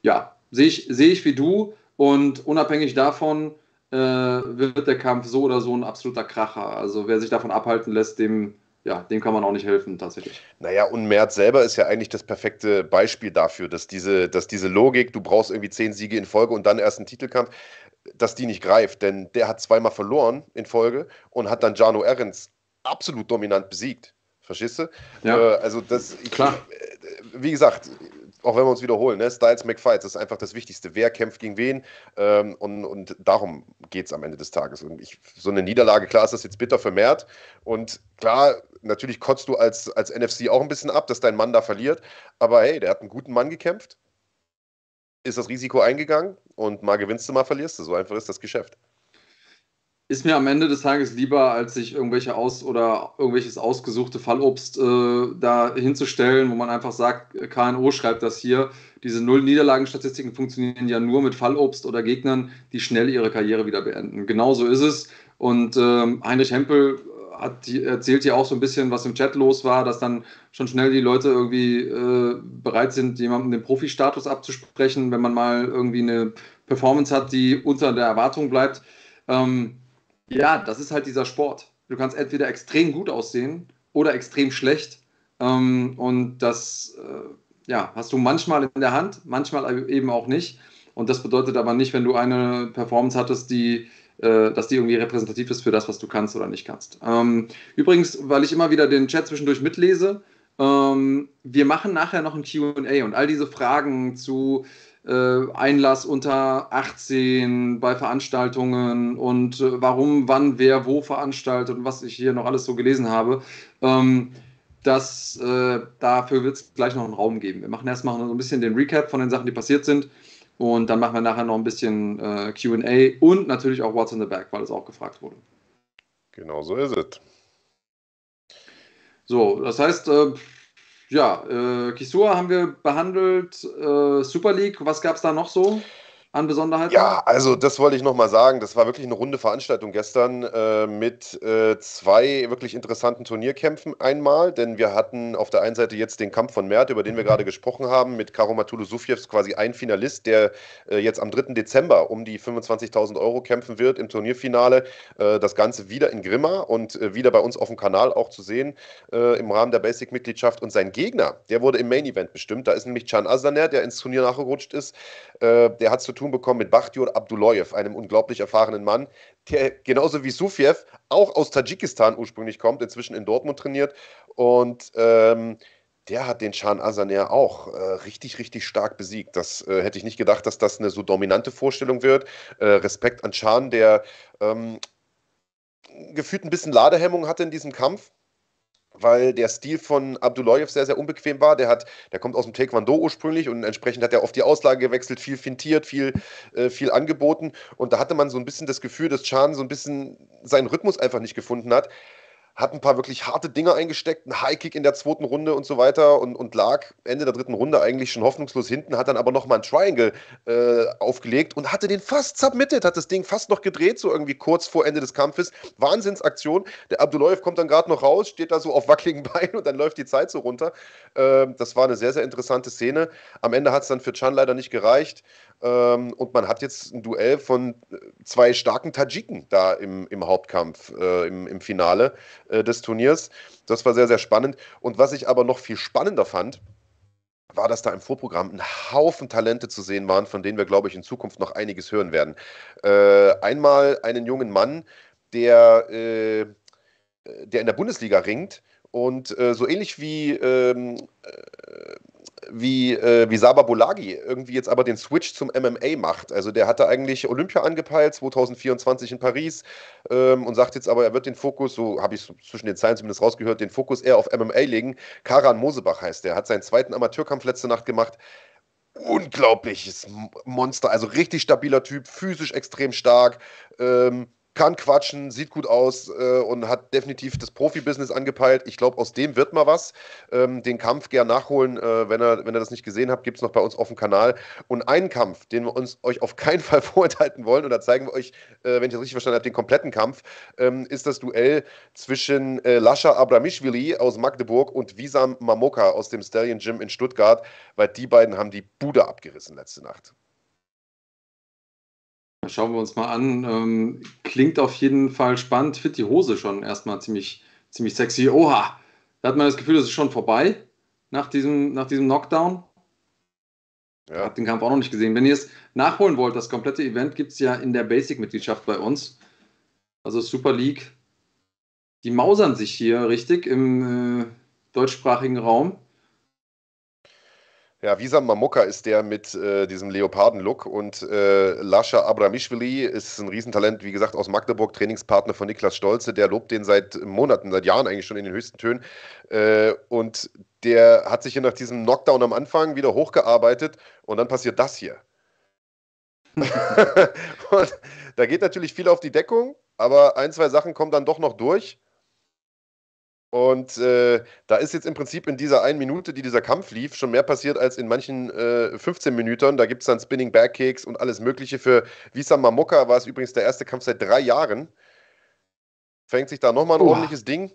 ja, sehe ich, sehe ich wie du und unabhängig davon äh, wird der Kampf so oder so ein absoluter Kracher. Also wer sich davon abhalten lässt, dem, ja, dem kann man auch nicht helfen tatsächlich. Naja, und Mert selber ist ja eigentlich das perfekte Beispiel dafür, dass diese, dass diese Logik, du brauchst irgendwie zehn Siege in Folge und dann erst einen Titelkampf, dass die nicht greift. Denn der hat zweimal verloren in Folge und hat dann Jano Ehrens absolut dominant besiegt. Verstehst du? Ja. Äh, also das, Klar. Äh, wie gesagt, auch wenn wir uns wiederholen, ne? Styles McFights ist einfach das Wichtigste. Wer kämpft gegen wen? Ähm, und, und darum geht es am Ende des Tages. Und ich, so eine Niederlage, klar ist das jetzt bitter vermehrt. Und klar, natürlich kotzt du als, als NFC auch ein bisschen ab, dass dein Mann da verliert. Aber hey, der hat einen guten Mann gekämpft, ist das Risiko eingegangen und mal gewinnst du, mal verlierst du. So einfach ist das Geschäft ist mir am Ende des Tages lieber, als sich irgendwelche aus oder irgendwelches ausgesuchte Fallobst äh, da hinzustellen, wo man einfach sagt, KNO schreibt das hier. Diese Null-Niederlagen-Statistiken funktionieren ja nur mit Fallobst oder Gegnern, die schnell ihre Karriere wieder beenden. Genauso ist es. Und ähm, Heinrich Hempel hat, erzählt ja auch so ein bisschen, was im Chat los war, dass dann schon schnell die Leute irgendwie äh, bereit sind, jemandem den Profi-Status abzusprechen, wenn man mal irgendwie eine Performance hat, die unter der Erwartung bleibt. Ähm, ja, das ist halt dieser Sport. Du kannst entweder extrem gut aussehen oder extrem schlecht. Ähm, und das äh, ja, hast du manchmal in der Hand, manchmal eben auch nicht. Und das bedeutet aber nicht, wenn du eine Performance hattest, die, äh, dass die irgendwie repräsentativ ist für das, was du kannst oder nicht kannst. Ähm, übrigens, weil ich immer wieder den Chat zwischendurch mitlese, ähm, wir machen nachher noch ein QA und all diese Fragen zu äh, Einlass unter 18 bei Veranstaltungen und äh, warum, wann, wer, wo veranstaltet und was ich hier noch alles so gelesen habe. Ähm, das, äh, dafür wird es gleich noch einen Raum geben. Wir machen erstmal so ein bisschen den Recap von den Sachen, die passiert sind. Und dann machen wir nachher noch ein bisschen äh, QA und natürlich auch What's in the Back, weil es auch gefragt wurde. Genau so ist es. So, das heißt, äh, ja, äh, Kisua haben wir behandelt, äh, Super League, was gab es da noch so? An Besonderheiten? Ja, also das wollte ich nochmal sagen. Das war wirklich eine runde Veranstaltung gestern äh, mit äh, zwei wirklich interessanten Turnierkämpfen einmal, denn wir hatten auf der einen Seite jetzt den Kampf von Mert, über den wir gerade gesprochen haben, mit Karomatulu Sufjevs quasi ein Finalist, der äh, jetzt am 3. Dezember um die 25.000 Euro kämpfen wird im Turnierfinale. Äh, das Ganze wieder in Grimma und äh, wieder bei uns auf dem Kanal auch zu sehen äh, im Rahmen der Basic-Mitgliedschaft. Und sein Gegner, der wurde im Main-Event bestimmt. Da ist nämlich Can Azaner, der ins Turnier nachgerutscht ist. der hat zu tun tun bekommen mit Bakhtior Abdullayev, einem unglaublich erfahrenen Mann, der genauso wie Sufjev auch aus Tadschikistan ursprünglich kommt, inzwischen in Dortmund trainiert und ähm, der hat den Chan Asaner auch äh, richtig, richtig stark besiegt. Das äh, hätte ich nicht gedacht, dass das eine so dominante Vorstellung wird. Äh, Respekt an Chan, der ähm, gefühlt ein bisschen Ladehemmung hatte in diesem Kampf weil der Stil von Abdullayev sehr, sehr unbequem war. Der, hat, der kommt aus dem Taekwondo ursprünglich und entsprechend hat er oft die Auslage gewechselt, viel fintiert, viel, äh, viel angeboten. Und da hatte man so ein bisschen das Gefühl, dass Chan so ein bisschen seinen Rhythmus einfach nicht gefunden hat hat ein paar wirklich harte Dinger eingesteckt, ein High-Kick in der zweiten Runde und so weiter und, und lag Ende der dritten Runde eigentlich schon hoffnungslos hinten, hat dann aber nochmal ein Triangle äh, aufgelegt und hatte den fast submitted, hat das Ding fast noch gedreht, so irgendwie kurz vor Ende des Kampfes. Wahnsinnsaktion. Der Abdullayev kommt dann gerade noch raus, steht da so auf wackeligen Beinen und dann läuft die Zeit so runter. Äh, das war eine sehr, sehr interessante Szene. Am Ende hat es dann für Chan leider nicht gereicht. Ähm, und man hat jetzt ein Duell von äh, zwei starken Tadschiken da im, im Hauptkampf, äh, im, im Finale äh, des Turniers. Das war sehr, sehr spannend. Und was ich aber noch viel spannender fand, war, dass da im Vorprogramm ein Haufen Talente zu sehen waren, von denen wir, glaube ich, in Zukunft noch einiges hören werden. Äh, einmal einen jungen Mann, der, äh, der in der Bundesliga ringt und äh, so ähnlich wie ähm, wie, äh, wie Saba Bolagi irgendwie jetzt aber den Switch zum MMA macht. Also der hatte eigentlich Olympia angepeilt, 2024 in Paris ähm, und sagt jetzt aber, er wird den Fokus, so habe ich zwischen den Zeilen zumindest rausgehört, den Fokus eher auf MMA legen. Karan Mosebach heißt der, hat seinen zweiten Amateurkampf letzte Nacht gemacht. Unglaubliches Monster, also richtig stabiler Typ, physisch extrem stark. Ähm, kann quatschen, sieht gut aus äh, und hat definitiv das Profibusiness angepeilt. Ich glaube, aus dem wird mal was. Ähm, den Kampf gern nachholen, äh, wenn, ihr, wenn ihr das nicht gesehen habt, gibt es noch bei uns auf dem Kanal. Und einen Kampf, den wir uns euch auf keinen Fall vorenthalten wollen, und da zeigen wir euch, äh, wenn ich das richtig verstanden habe, den kompletten Kampf, ähm, ist das Duell zwischen äh, Lascha Abramishvili aus Magdeburg und Wisam Mamoka aus dem Stallion Gym in Stuttgart, weil die beiden haben die Bude abgerissen letzte Nacht. Schauen wir uns mal an. Ähm, klingt auf jeden Fall spannend. Finde die Hose schon erstmal ziemlich, ziemlich sexy. Oha! Da hat man das Gefühl, das ist schon vorbei nach diesem, nach diesem Knockdown. Ja. Hab den Kampf auch noch nicht gesehen. Wenn ihr es nachholen wollt, das komplette Event gibt es ja in der Basic-Mitgliedschaft bei uns. Also Super League. Die mausern sich hier richtig im äh, deutschsprachigen Raum. Ja, Visam Mamuka ist der mit äh, diesem Leoparden-Look und äh, Lascha Abramishvili ist ein Riesentalent, wie gesagt, aus Magdeburg, Trainingspartner von Niklas Stolze. Der lobt den seit Monaten, seit Jahren eigentlich schon in den höchsten Tönen. Äh, und der hat sich hier nach diesem Knockdown am Anfang wieder hochgearbeitet und dann passiert das hier. und da geht natürlich viel auf die Deckung, aber ein, zwei Sachen kommen dann doch noch durch. Und äh, da ist jetzt im Prinzip in dieser einen Minute, die dieser Kampf lief, schon mehr passiert als in manchen äh, 15 Minuten. Da gibt es dann Spinning Backkicks und alles Mögliche. Für Visa Mamoka war es übrigens der erste Kampf seit drei Jahren. Fängt sich da nochmal ein oh. ordentliches Ding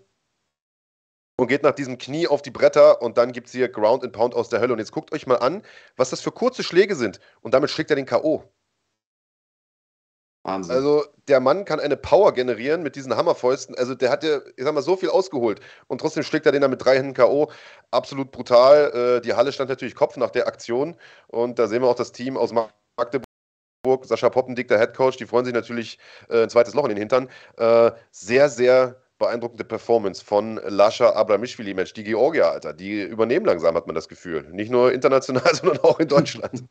und geht nach diesem Knie auf die Bretter und dann gibt es hier Ground and Pound aus der Hölle. Und jetzt guckt euch mal an, was das für kurze Schläge sind. Und damit schlägt er den K.O. Wahnsinn. Also der Mann kann eine Power generieren mit diesen Hammerfäusten. Also der hat ja, ich sag mal, so viel ausgeholt und trotzdem schlägt er den dann mit drei Händen K.O. Absolut brutal. Äh, die Halle stand natürlich Kopf nach der Aktion und da sehen wir auch das Team aus Magdeburg. Sascha Poppendick, der Headcoach, die freuen sich natürlich äh, ein zweites Loch in den Hintern. Äh, sehr, sehr beeindruckende Performance von Lascha Abramishvili. Mensch, die Georgier, Alter, die übernehmen langsam, hat man das Gefühl. Nicht nur international, sondern auch in Deutschland.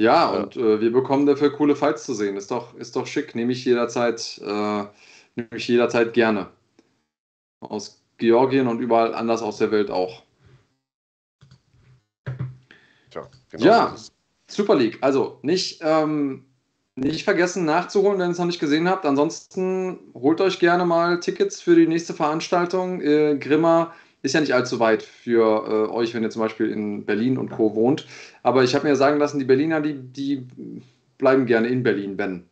Ja, und äh, wir bekommen dafür coole Fights zu sehen. Ist doch, ist doch schick. Nehme ich jederzeit, äh, nehme ich jederzeit gerne. Aus Georgien und überall anders aus der Welt auch. Tja, genau ja, so Super League. Also nicht, ähm, nicht vergessen nachzuholen, wenn ihr es noch nicht gesehen habt. Ansonsten holt euch gerne mal Tickets für die nächste Veranstaltung. Äh, Grimmer ist ja nicht allzu weit für äh, euch, wenn ihr zum Beispiel in Berlin und Co. wohnt. Aber ich habe mir sagen lassen, die Berliner, die, die bleiben gerne in Berlin, wenn.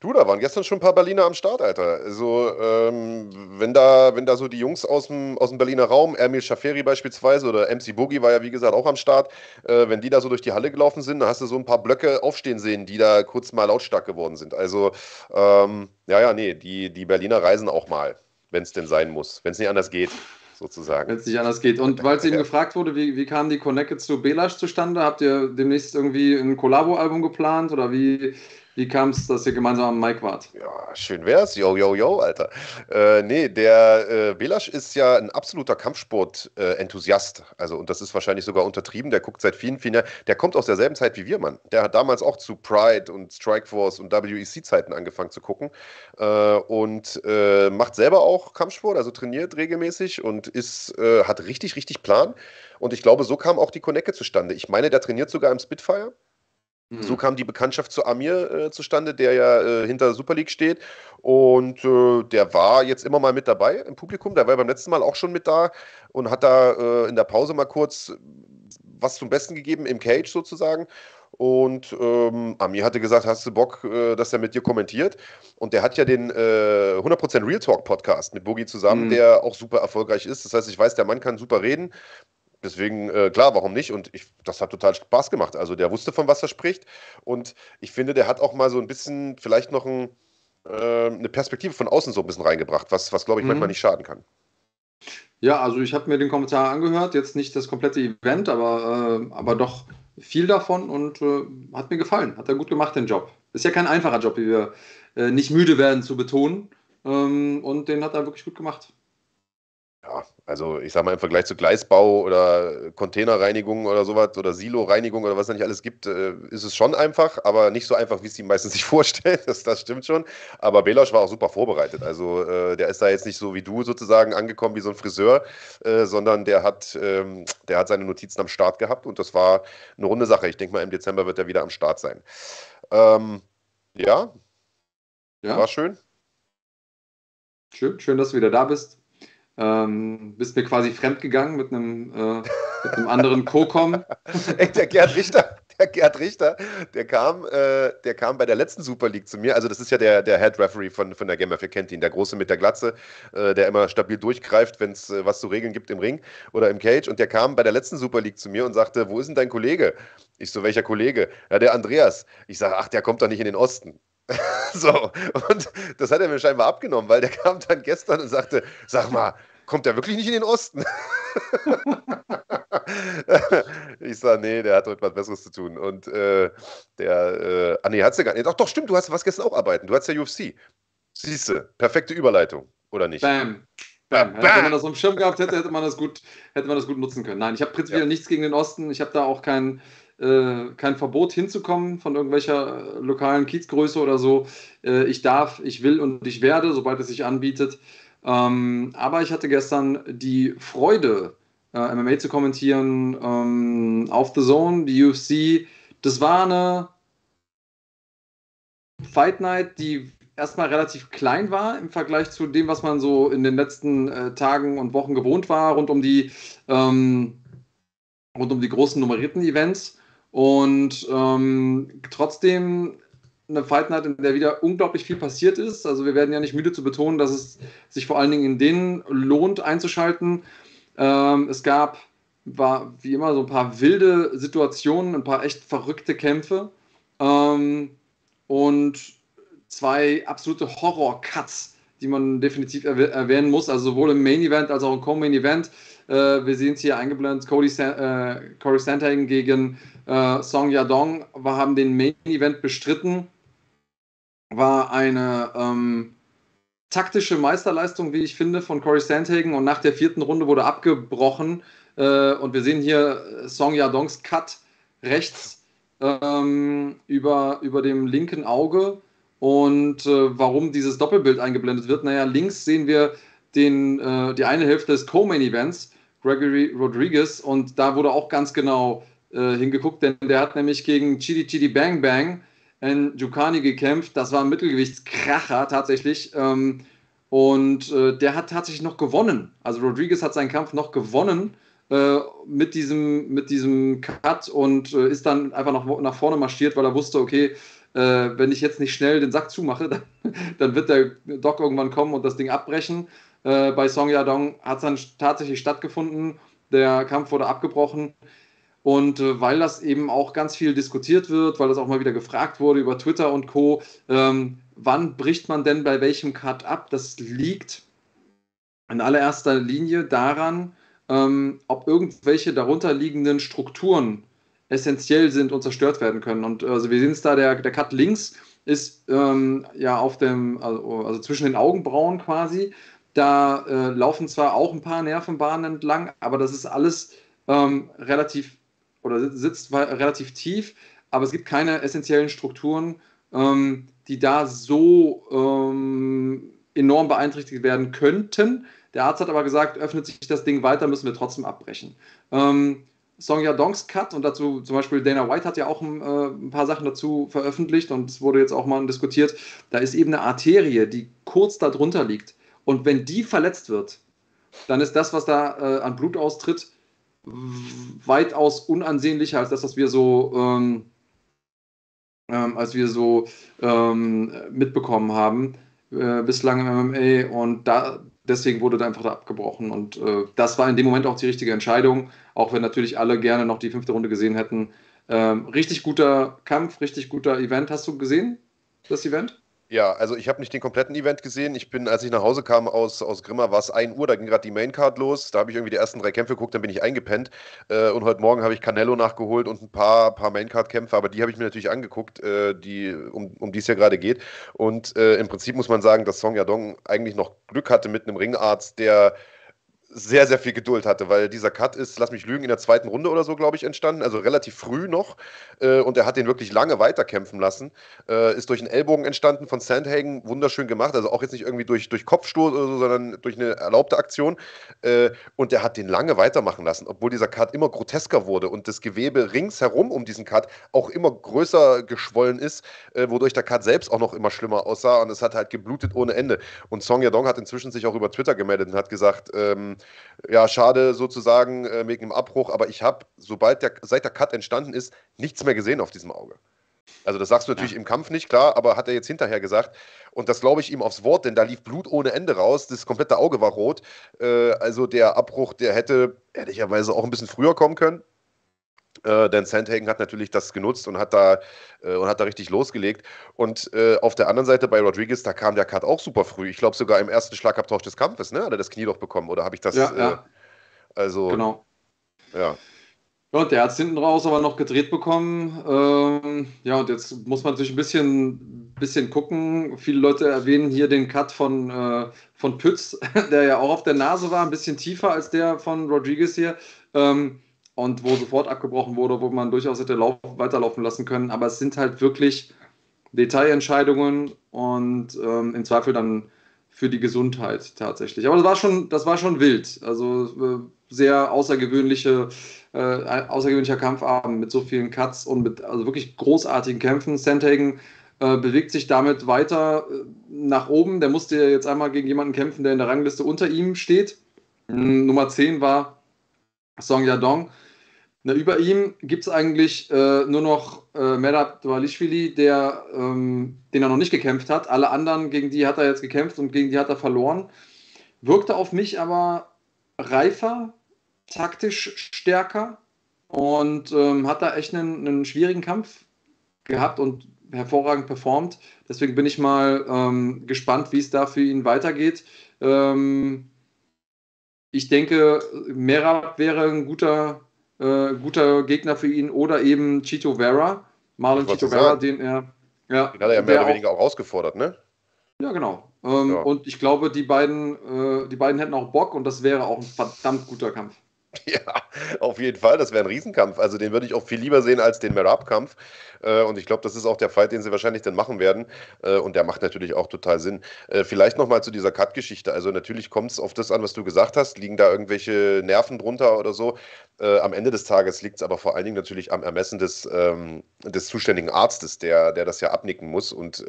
Du, da waren gestern schon ein paar Berliner am Start, Alter. Also, ähm, wenn, da, wenn da so die Jungs aus dem, aus dem Berliner Raum, Ermil Schaferi beispielsweise oder MC Boogie war ja wie gesagt auch am Start, äh, wenn die da so durch die Halle gelaufen sind, dann hast du so ein paar Blöcke aufstehen sehen, die da kurz mal lautstark geworden sind. Also, ähm, ja, ja, nee, die, die Berliner reisen auch mal, wenn es denn sein muss, wenn es nicht anders geht sozusagen. Wenn es nicht anders geht. Und weil es eben ja. gefragt wurde, wie, wie kam die Connected zu Belash zustande? Habt ihr demnächst irgendwie ein Collabo-Album geplant oder wie, wie kam es, dass ihr gemeinsam am Mike wart? Ja, schön wär's. Yo, yo, yo, Alter. Äh, nee, der äh, Belasch ist ja ein absoluter Kampfsport-Enthusiast. Äh, also, und das ist wahrscheinlich sogar untertrieben. Der guckt seit vielen, vielen Jahren. Der kommt aus derselben Zeit wie wir, Mann. Der hat damals auch zu Pride und Strikeforce und WEC-Zeiten angefangen zu gucken. Äh, und äh, macht selber auch Kampfsport, also trainiert regelmäßig und ist, äh, hat richtig, richtig Plan. Und ich glaube, so kam auch die Konecke zustande. Ich meine, der trainiert sogar im Spitfire. Mhm. So kam die Bekanntschaft zu Amir äh, zustande, der ja äh, hinter Super League steht. Und äh, der war jetzt immer mal mit dabei im Publikum. Der war beim letzten Mal auch schon mit da und hat da äh, in der Pause mal kurz was zum Besten gegeben, im Cage sozusagen. Und ähm, Amir hatte gesagt, hast du Bock, äh, dass er mit dir kommentiert? Und der hat ja den äh, 100% Real Talk Podcast mit Boogie zusammen, mhm. der auch super erfolgreich ist. Das heißt, ich weiß, der Mann kann super reden. Deswegen, äh, klar, warum nicht? Und ich, das hat total Spaß gemacht. Also der wusste, von was er spricht. Und ich finde, der hat auch mal so ein bisschen, vielleicht noch ein, äh, eine Perspektive von außen so ein bisschen reingebracht, was, was glaube ich, mhm. manchmal nicht schaden kann. Ja, also ich habe mir den Kommentar angehört, jetzt nicht das komplette Event, aber, äh, aber doch viel davon und äh, hat mir gefallen. Hat er gut gemacht, den Job. Ist ja kein einfacher Job, wie wir äh, nicht müde werden zu betonen. Ähm, und den hat er wirklich gut gemacht. Ja, also ich sag mal im Vergleich zu Gleisbau oder Containerreinigung oder sowas oder Silo-Reinigung oder was es nicht alles gibt, äh, ist es schon einfach, aber nicht so einfach, wie es die meisten sich vorstellen. Das, das stimmt schon. Aber Belosch war auch super vorbereitet. Also äh, der ist da jetzt nicht so wie du sozusagen angekommen wie so ein Friseur, äh, sondern der hat, ähm, der hat seine Notizen am Start gehabt und das war eine runde Sache. Ich denke mal, im Dezember wird er wieder am Start sein. Ähm, ja. ja, war schön. Schön, schön, dass du wieder da bist. Ähm, bist mir quasi fremdgegangen mit einem, äh, mit einem anderen Co-Com. der Gerd Richter, der Gerd Richter, der kam, äh, der kam bei der letzten Super League zu mir. Also das ist ja der, der Head Referee von, von der Game ihr kennt ihn, der Große mit der Glatze, äh, der immer stabil durchgreift, wenn es äh, was zu regeln gibt im Ring oder im Cage. Und der kam bei der letzten Super League zu mir und sagte, wo ist denn dein Kollege? Ich so, welcher Kollege? Ja, der Andreas. Ich sage, ach, der kommt doch nicht in den Osten. so, und das hat er mir scheinbar abgenommen, weil der kam dann gestern und sagte, sag mal, kommt der wirklich nicht in den Osten? ich sage, nee, der hat heute was Besseres zu tun. Und äh, der, äh, ah nee, hat's ja gar nicht. Doch, doch, stimmt, du hast was gestern auch arbeiten. Du hast ja UFC. Siehste, perfekte Überleitung, oder nicht? Bam. Bam. Bam. Wenn man das auf dem Schirm gehabt hätte, hätte man das gut, hätte man das gut nutzen können. Nein, ich habe prinzipiell ja. nichts gegen den Osten. Ich habe da auch kein, äh, kein Verbot hinzukommen von irgendwelcher äh, lokalen Kiezgröße oder so. Äh, ich darf, ich will und ich werde, sobald es sich anbietet. Ähm, aber ich hatte gestern die Freude, äh, MMA zu kommentieren ähm, auf The Zone, die UFC. Das war eine Fight Night, die erstmal relativ klein war im Vergleich zu dem, was man so in den letzten äh, Tagen und Wochen gewohnt war, rund um die, ähm, rund um die großen nummerierten Events. Und ähm, trotzdem eine Fight Night, in der wieder unglaublich viel passiert ist. Also wir werden ja nicht müde zu betonen, dass es sich vor allen Dingen in denen lohnt einzuschalten. Ähm, es gab, war wie immer so ein paar wilde Situationen, ein paar echt verrückte Kämpfe ähm, und zwei absolute Horror-Cuts, die man definitiv erwäh erwähnen muss. Also sowohl im Main Event als auch im Co-Main Event. Äh, wir sehen es hier eingeblendet, Cody San äh, Corey Sandhagen gegen äh, Song Yadong wir haben den Main Event bestritten war eine ähm, taktische Meisterleistung, wie ich finde, von Corey Sandhagen. Und nach der vierten Runde wurde abgebrochen. Äh, und wir sehen hier äh, Song Yadongs Cut rechts ähm, über, über dem linken Auge. Und äh, warum dieses Doppelbild eingeblendet wird, naja, links sehen wir den, äh, die eine Hälfte des Co-Main-Events, Gregory Rodriguez. Und da wurde auch ganz genau äh, hingeguckt, denn der hat nämlich gegen Chidi Chidi Bang Bang in Jukani gekämpft. Das war ein Mittelgewichtskracher tatsächlich. Ähm, und äh, der hat tatsächlich noch gewonnen. Also Rodriguez hat seinen Kampf noch gewonnen äh, mit, diesem, mit diesem Cut und äh, ist dann einfach noch nach vorne marschiert, weil er wusste, okay, äh, wenn ich jetzt nicht schnell den Sack zumache, dann, dann, wird der Doc irgendwann kommen und das Ding abbrechen. Äh, bei Song Yadong hat es dann tatsächlich stattgefunden. Der Kampf wurde abgebrochen. Und äh, weil das eben auch ganz viel diskutiert wird, weil das auch mal wieder gefragt wurde über Twitter und Co., ähm, wann bricht man denn bei welchem Cut ab? Das liegt in allererster Linie daran, ähm, ob irgendwelche darunterliegenden Strukturen essentiell sind und zerstört werden können. Und also wir sehen es da, der, der Cut links ist ähm, ja auf dem, also, also, zwischen den Augenbrauen quasi. Da äh, laufen zwar auch ein paar Nervenbahnen entlang, aber das ist alles ähm, relativ oder sitzt relativ tief, aber es gibt keine essentiellen Strukturen, ähm, die da so ähm, enorm beeinträchtigt werden könnten. Der Arzt hat aber gesagt, öffnet sich das Ding weiter, müssen wir trotzdem abbrechen. Ähm, Song Yadongs Cut und dazu zum Beispiel Dana White hat ja auch ein, äh, ein, paar Sachen dazu veröffentlicht und es wurde jetzt auch mal diskutiert. Da ist eben eine Arterie, die kurz darunter liegt. Und wenn die verletzt wird, dann ist das, was da äh, an Blut austritt, weitaus unansehnlicher als das, was wir so, ähm, ähm, als wir so ähm, mitbekommen haben äh, bislang im MMA. Und da, deswegen wurde da einfach da abgebrochen. Und äh, das war in dem Moment auch die richtige Entscheidung, auch wenn natürlich alle gerne noch die fünfte Runde gesehen hätten. Ähm, richtig guter Kampf, richtig guter Event. Hast du gesehen, das Event? Ja, also ich habe nicht den kompletten Event gesehen. Ich bin, als ich nach Hause kam aus, aus Grimma, war es 1 Uhr, da ging gerade die Maincard los. Da habe ich irgendwie die ersten drei Kämpfe geguckt, dann bin ich eingepennt. Äh, und heute Morgen habe ich Canelo nachgeholt und ein paar, paar Maincard-Kämpfe, aber die habe ich mir natürlich angeguckt, äh, die, um, um die es ja gerade geht. Und äh, im Prinzip muss man sagen, dass Song Yadong eigentlich noch Glück hatte mit einem Ringarzt, der sehr, sehr viel Geduld hatte, weil dieser Cut ist, lass mich lügen, in der zweiten Runde oder so, glaube ich, entstanden, also relativ früh noch. Äh, und er hat den wirklich lange weiterkämpfen lassen. Äh, ist durch einen Ellbogen entstanden von Sandhagen, wunderschön gemacht, also auch jetzt nicht irgendwie durch, durch Kopfstoß oder so, sondern durch eine erlaubte Aktion. Äh, und er hat den lange weitermachen lassen, obwohl dieser Cut immer grotesker wurde und das Gewebe ringsherum um diesen Cut auch immer größer geschwollen ist, äh, wodurch der Cut selbst auch noch immer schlimmer aussah und es hat halt geblutet ohne Ende. Und Song Yadong hat inzwischen sich auch über Twitter gemeldet und hat gesagt, ähm, ja, schade sozusagen äh, wegen dem Abbruch, aber ich habe, sobald der, seit der Cut entstanden ist, nichts mehr gesehen auf diesem Auge. Also das sagst du natürlich ja. im Kampf nicht, klar, aber hat er jetzt hinterher gesagt. Und das glaube ich ihm aufs Wort, denn da lief Blut ohne Ende raus, das komplette Auge war rot. Äh, also der Abbruch, der hätte ehrlicherweise auch ein bisschen früher kommen können. Äh, denn Sandhagen hat natürlich das genutzt und hat da, äh, und hat da richtig losgelegt. Und äh, auf der anderen Seite bei Rodriguez, da kam der Cut auch super früh. Ich glaube sogar im ersten Schlagabtausch des Kampfes, ne? Hat er das Knie doch bekommen oder habe ich das? Ja, ja. Äh, also. Genau. Ja. Ja, und der hat es hinten raus aber noch gedreht bekommen. Ähm, ja, und jetzt muss man natürlich ein bisschen, bisschen gucken. Viele Leute erwähnen hier den Cut von, äh, von Pütz, der ja auch auf der Nase war, ein bisschen tiefer als der von Rodriguez hier. Ähm, und wo sofort abgebrochen wurde, wo man durchaus hätte lauf, weiterlaufen lassen können. Aber es sind halt wirklich Detailentscheidungen und ähm, im Zweifel dann für die Gesundheit tatsächlich. Aber das war schon, das war schon wild. Also äh, sehr außergewöhnliche, äh, außergewöhnlicher Kampfabend mit so vielen Cuts und mit also wirklich großartigen Kämpfen. Sandhagen äh, bewegt sich damit weiter äh, nach oben. Der musste jetzt einmal gegen jemanden kämpfen, der in der Rangliste unter ihm steht. Nummer 10 war Song Yadong. Na, über ihm gibt es eigentlich äh, nur noch äh, Merab Dvalishvili, der, ähm, den er noch nicht gekämpft hat. Alle anderen, gegen die hat er jetzt gekämpft und gegen die hat er verloren. Wirkte auf mich aber reifer, taktisch stärker und ähm, hat da echt einen, einen, schwierigen Kampf gehabt und hervorragend performt. Deswegen bin ich mal ähm, gespannt, wie es da für ihn weitergeht. Ähm, ich denke, Merab wäre ein guter, äh, guter Gegner für ihn oder eben Chito Vera, Marlon Chito Vera, den er. Ja, den hat er ja mehr oder weniger auch herausgefordert, ne? Ja, genau. Ähm, ja. Und ich glaube, die beiden, äh, die beiden hätten auch Bock und das wäre auch ein verdammt guter Kampf. Ja, auf jeden Fall. Das wäre ein Riesenkampf. Also den würde ich auch viel lieber sehen als den Merab-Kampf. Äh, und ich glaube, das ist auch der Fight, den sie wahrscheinlich dann machen werden. Äh, und der macht natürlich auch total Sinn. Äh, vielleicht nochmal zu dieser Cut-Geschichte. Also natürlich kommt es auf das an, was du gesagt hast. Liegen da irgendwelche Nerven drunter oder so? am Ende des Tages liegt es aber vor allen Dingen natürlich am Ermessen des, ähm, des zuständigen Arztes, der, der das ja abnicken muss. Und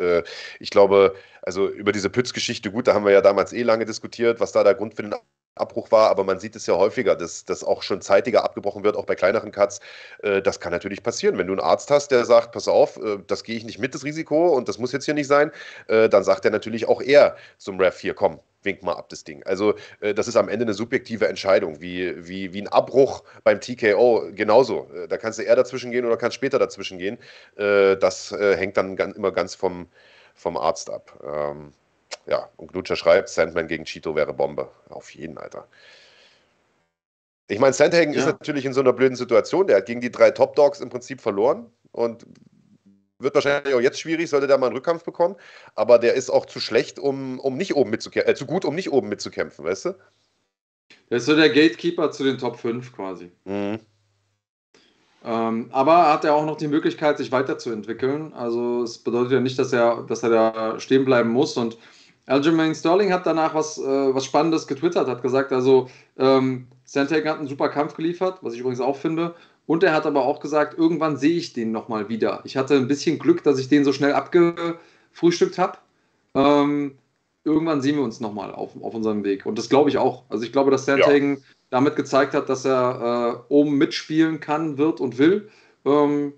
ich glaube, also über diese Pütz-Geschichte, gut, da haben wir ja damals eh lange diskutiert, was da der Grund für den Abbruch war, aber man sieht es ja häufiger, dass das auch schon zeitiger abgebrochen wird, auch bei kleineren Cuts. Äh, das kann natürlich passieren. Wenn du einen Arzt hast, der sagt, pass auf, äh, das gehe ich nicht mit, das Risiko, und das muss jetzt hier nicht sein, äh, dann sagt er natürlich auch er zum Ref hier, komm, wink mal ab das Ding. Also das ist am Ende eine subjektive Entscheidung, wie, wie, wie ein Abbruch beim TKO genauso. Da kannst du eher dazwischen gehen oder kannst später dazwischen gehen. Das hängt dann immer ganz vom, vom Arzt ab. Ähm, ja, und Glutscher schreibt, Sandman gegen Cheeto wäre Bombe. Auf jeden, Alter. Ich meine, Sandhagen ja. ist natürlich in so einer blöden Situation. Der hat gegen die drei Top Dogs im Prinzip verloren und wird wahrscheinlich auch jetzt schwierig, sollte der mal einen Rückkampf bekommen. Aber der ist auch zu schlecht, um, um nicht oben mitzukämpfen, äh, zu gut, um nicht oben mitzukämpfen, weißt du? Der ist so der Gatekeeper zu den Top 5 quasi. Mhm. Ähm, aber hat er auch noch die Möglichkeit, sich weiterzuentwickeln. Also es bedeutet ja nicht, dass er, dass er da stehen bleiben muss. Und Aljamain Sterling hat danach was, äh, was Spannendes getwittert, hat gesagt, also ähm, Sandhagen hat einen super Kampf geliefert, was ich übrigens auch finde. Und er hat aber auch gesagt, irgendwann sehe ich den nochmal wieder. Ich hatte ein bisschen Glück, dass ich den so schnell abgefrühstückt habe. Ähm, irgendwann sehen wir uns nochmal auf, auf unserem Weg. Und das glaube ich auch. Also ich glaube, dass Sandhagen ja. damit gezeigt hat, dass er äh, oben mitspielen kann, wird und will. Ähm,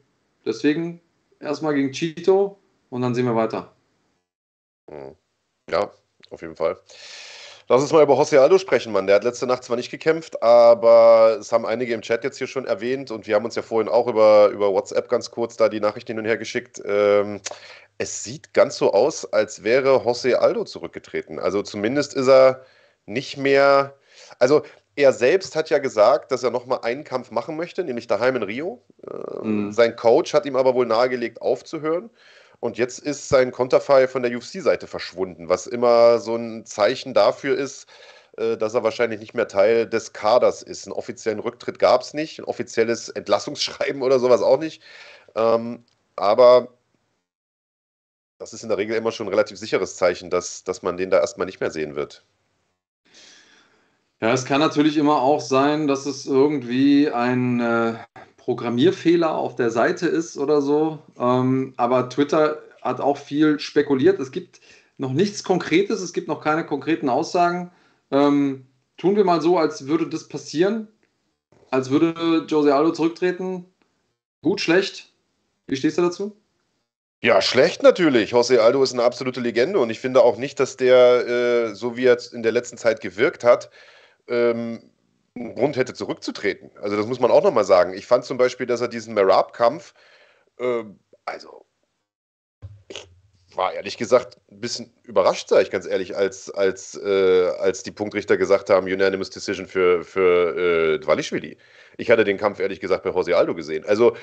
deswegen erstmal gegen Cheeto und dann sehen wir weiter. Mhm. Ja, auf jeden Fall. Lass uns mal über José Aldo sprechen, Mann. Der hat letzte Nacht zwar nicht gekämpft, aber es haben einige im Chat jetzt hier schon erwähnt und wir haben uns ja vorhin auch über, über WhatsApp ganz kurz da die Nachricht hin und her geschickt. Ähm, es sieht ganz so aus, als wäre José Aldo zurückgetreten. Also zumindest ist er nicht mehr. Also er selbst hat ja gesagt, dass er nochmal einen Kampf machen möchte, nämlich daheim in Rio. Ähm, mhm. Sein Coach hat ihm aber wohl nahegelegt, aufzuhören. Und jetzt ist sein Konterfei von der UFC-Seite verschwunden, was immer so ein Zeichen dafür ist, äh, dass er wahrscheinlich nicht mehr Teil des Kaders ist. Einen offiziellen Rücktritt gab es nicht, ein offizielles Entlassungsschreiben oder sowas auch nicht. Ähm, aber das ist in der Regel immer schon ein relativ sicheres Zeichen, dass, dass man den da erstmal nicht mehr sehen wird. Ja, es kann natürlich immer auch sein, dass es irgendwie ein äh, Programmierfehler auf der Seite ist oder so. Ähm, aber Twitter hat auch viel spekuliert. Es gibt noch nichts Konkretes, es gibt noch keine konkreten Aussagen. Ähm, tun wir mal so, als würde das passieren, als würde Jose Aldo zurücktreten. Gut, schlecht. Wie stehst du dazu? Ja, schlecht natürlich. Jose Aldo ist eine absolute Legende und ich finde auch nicht, dass der, äh, so wie er in der letzten Zeit gewirkt hat, ähm, Grund hätte, zurückzutreten. Also das muss man auch nochmal sagen. Ich fand zum Beispiel, dass er diesen Merab-Kampf, äh, also ich war ehrlich gesagt ein bisschen überrascht, sage ich ganz ehrlich, als, als, äh, als die Punktrichter gesagt haben, Unanimous Decision für, für äh, Dvalishvili. Ich hatte den Kampf ehrlich gesagt bei Jose Aldo gesehen. Also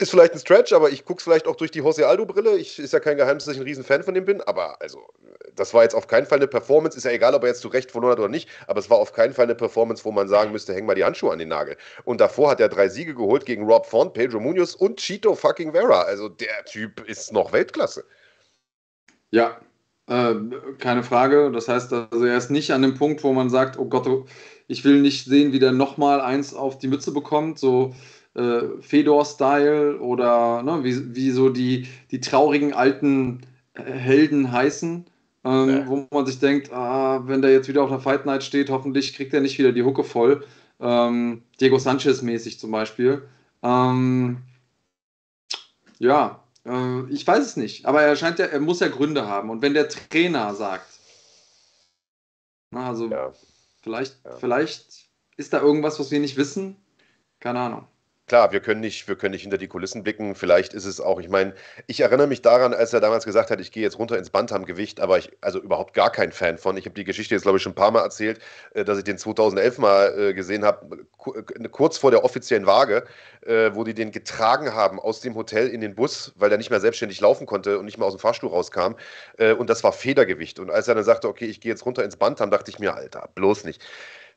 ist vielleicht ein Stretch, aber ich gucke es vielleicht auch durch die Jose Aldo-Brille. Ich ist ja kein Geheimnis, dass ich ein Riesenfan von dem bin, aber also, das war jetzt auf keinen Fall eine Performance. Ist ja egal, ob er jetzt zu Recht verloren hat oder nicht, aber es war auf keinen Fall eine Performance, wo man sagen müsste, häng mal die Handschuhe an den Nagel. Und davor hat er drei Siege geholt gegen Rob Font, Pedro Munoz und Chito fucking Vera. Also der Typ ist noch Weltklasse. Ja, äh, keine Frage. Das heißt, also er ist nicht an dem Punkt, wo man sagt, oh Gott, oh, ich will nicht sehen, wie der nochmal eins auf die Mütze bekommt. So äh, Fedor-Style oder ne, wie, wie so die, die traurigen alten äh, Helden heißen, ähm, ja. wo man sich denkt, ah, wenn der jetzt wieder auf der Fight Night steht, hoffentlich kriegt er nicht wieder die Hucke voll. Ähm, Diego Sanchez mäßig zum Beispiel. Ähm, ja, äh, ich weiß es nicht, aber er scheint ja, er muss ja Gründe haben. Und wenn der Trainer sagt, na, also ja. vielleicht, ja. vielleicht ist da irgendwas, was wir nicht wissen, keine Ahnung klar, wir können nicht, wir können nicht hinter die Kulissen blicken. Vielleicht ist es auch, ich meine, ich erinnere mich daran, als er damals gesagt hat, ich gehe jetzt runter ins Bantamgewicht, aber ich, also überhaupt gar kein Fan von. Ich habe die Geschichte jetzt, glaube ich, schon ein paar Mal erzählt, äh, dass ich den 2011 mal äh, gesehen habe, äh, kurz vor der offiziellen Waage, wo die den getragen haben aus dem Hotel in den Bus, weil er nicht mehr selbstständig laufen konnte und nicht mehr aus dem Fahrstuhl rauskam. Und das war Federgewicht. Und als er dann sagte, okay, ich gehe jetzt runter ins Bantam, dachte ich mir, Alter, bloß nicht.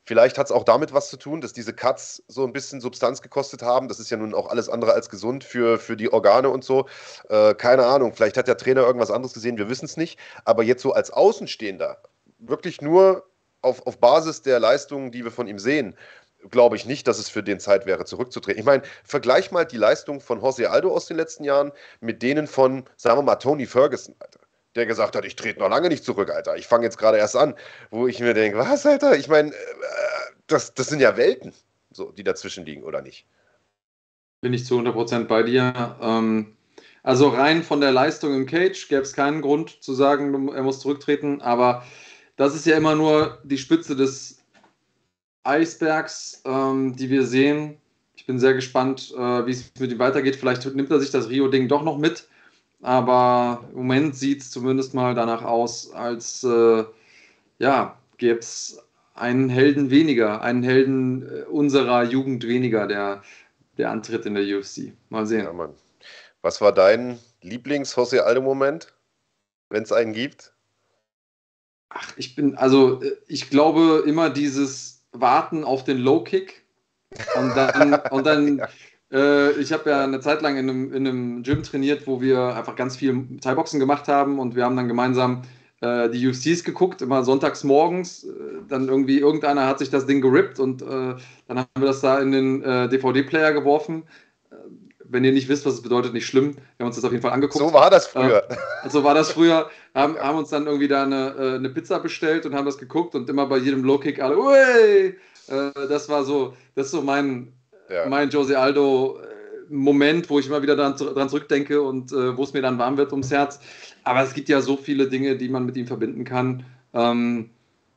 Vielleicht hat es auch damit was zu tun, dass diese Cuts so ein bisschen Substanz gekostet haben. Das ist ja nun auch alles andere als gesund für, für die Organe und so. Äh, keine Ahnung, vielleicht hat der Trainer irgendwas anderes gesehen, wir wissen es nicht. Aber jetzt so als Außenstehender, wirklich nur auf, auf Basis der Leistungen, die wir von ihm sehen, glaube ich nicht, dass es für den Zeit wäre, zurückzutreten. Ich meine, vergleich mal die Leistung von José Aldo aus den letzten Jahren mit denen von, sagen wir mal, Tony Ferguson, Alter der gesagt hat, ich trete noch lange nicht zurück, Alter. Ich fange jetzt gerade erst an, wo ich mir denke, was, Alter? Ich meine, äh, das, das sind ja Welten, so, die dazwischen liegen, oder nicht? Bin ich zu 100% bei dir. Ähm, also rein von der Leistung im Cage gäbe es keinen Grund zu sagen, er muss zurücktreten, aber das ist ja immer nur die Spitze des Eisbergs, ähm, die wir sehen. Ich bin sehr gespannt, äh, wie es mit ihm weitergeht. Vielleicht nimmt er sich das Rio-Ding doch noch mit. Aber im Moment sieht es zumindest mal danach aus, als äh, ja, gäbe es einen Helden weniger, einen Helden äh, unserer Jugend weniger, der, der antritt in der UFC. Mal sehen. Ja, Mann. Was war dein Lieblings-Jose Aldo-Moment, wenn es einen gibt? Ach, ich bin, also äh, ich glaube immer dieses Warten auf den Low-Kick und dann, und dann ich habe ja eine Zeit lang in einem, in einem Gym trainiert, wo wir einfach ganz viel Thai-Boxen gemacht haben und wir haben dann gemeinsam äh, die UFCs geguckt, immer sonntags morgens. Äh, dann irgendwie irgendeiner hat sich das Ding gerippt und äh, dann haben wir das da in den äh, DVD-Player geworfen. Äh, wenn ihr nicht wisst, was es bedeutet, nicht schlimm. Wir haben uns das auf jeden Fall angeguckt. So war das früher. so war das früher. Haben, haben uns dann irgendwie da eine, eine Pizza bestellt und haben das geguckt und immer bei jedem Low-Kick alle, Ui! das war so, das ist so mein, ja. mein Jose Aldo Moment, wo ich immer wieder dran, dran zurückdenke und äh, wo es mir dann warm wird ums Herz. Aber es gibt ja so viele Dinge, die man mit ihm verbinden kann. Ähm,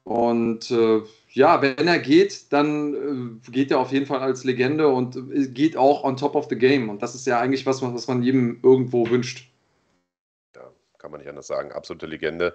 und äh, ja, wenn er geht, dann äh, geht er auf jeden Fall als Legende und äh, geht auch on top of the game. Und das ist ja eigentlich was, was man jedem irgendwo wünscht. Ja, kann man nicht anders sagen. Absolute Legende.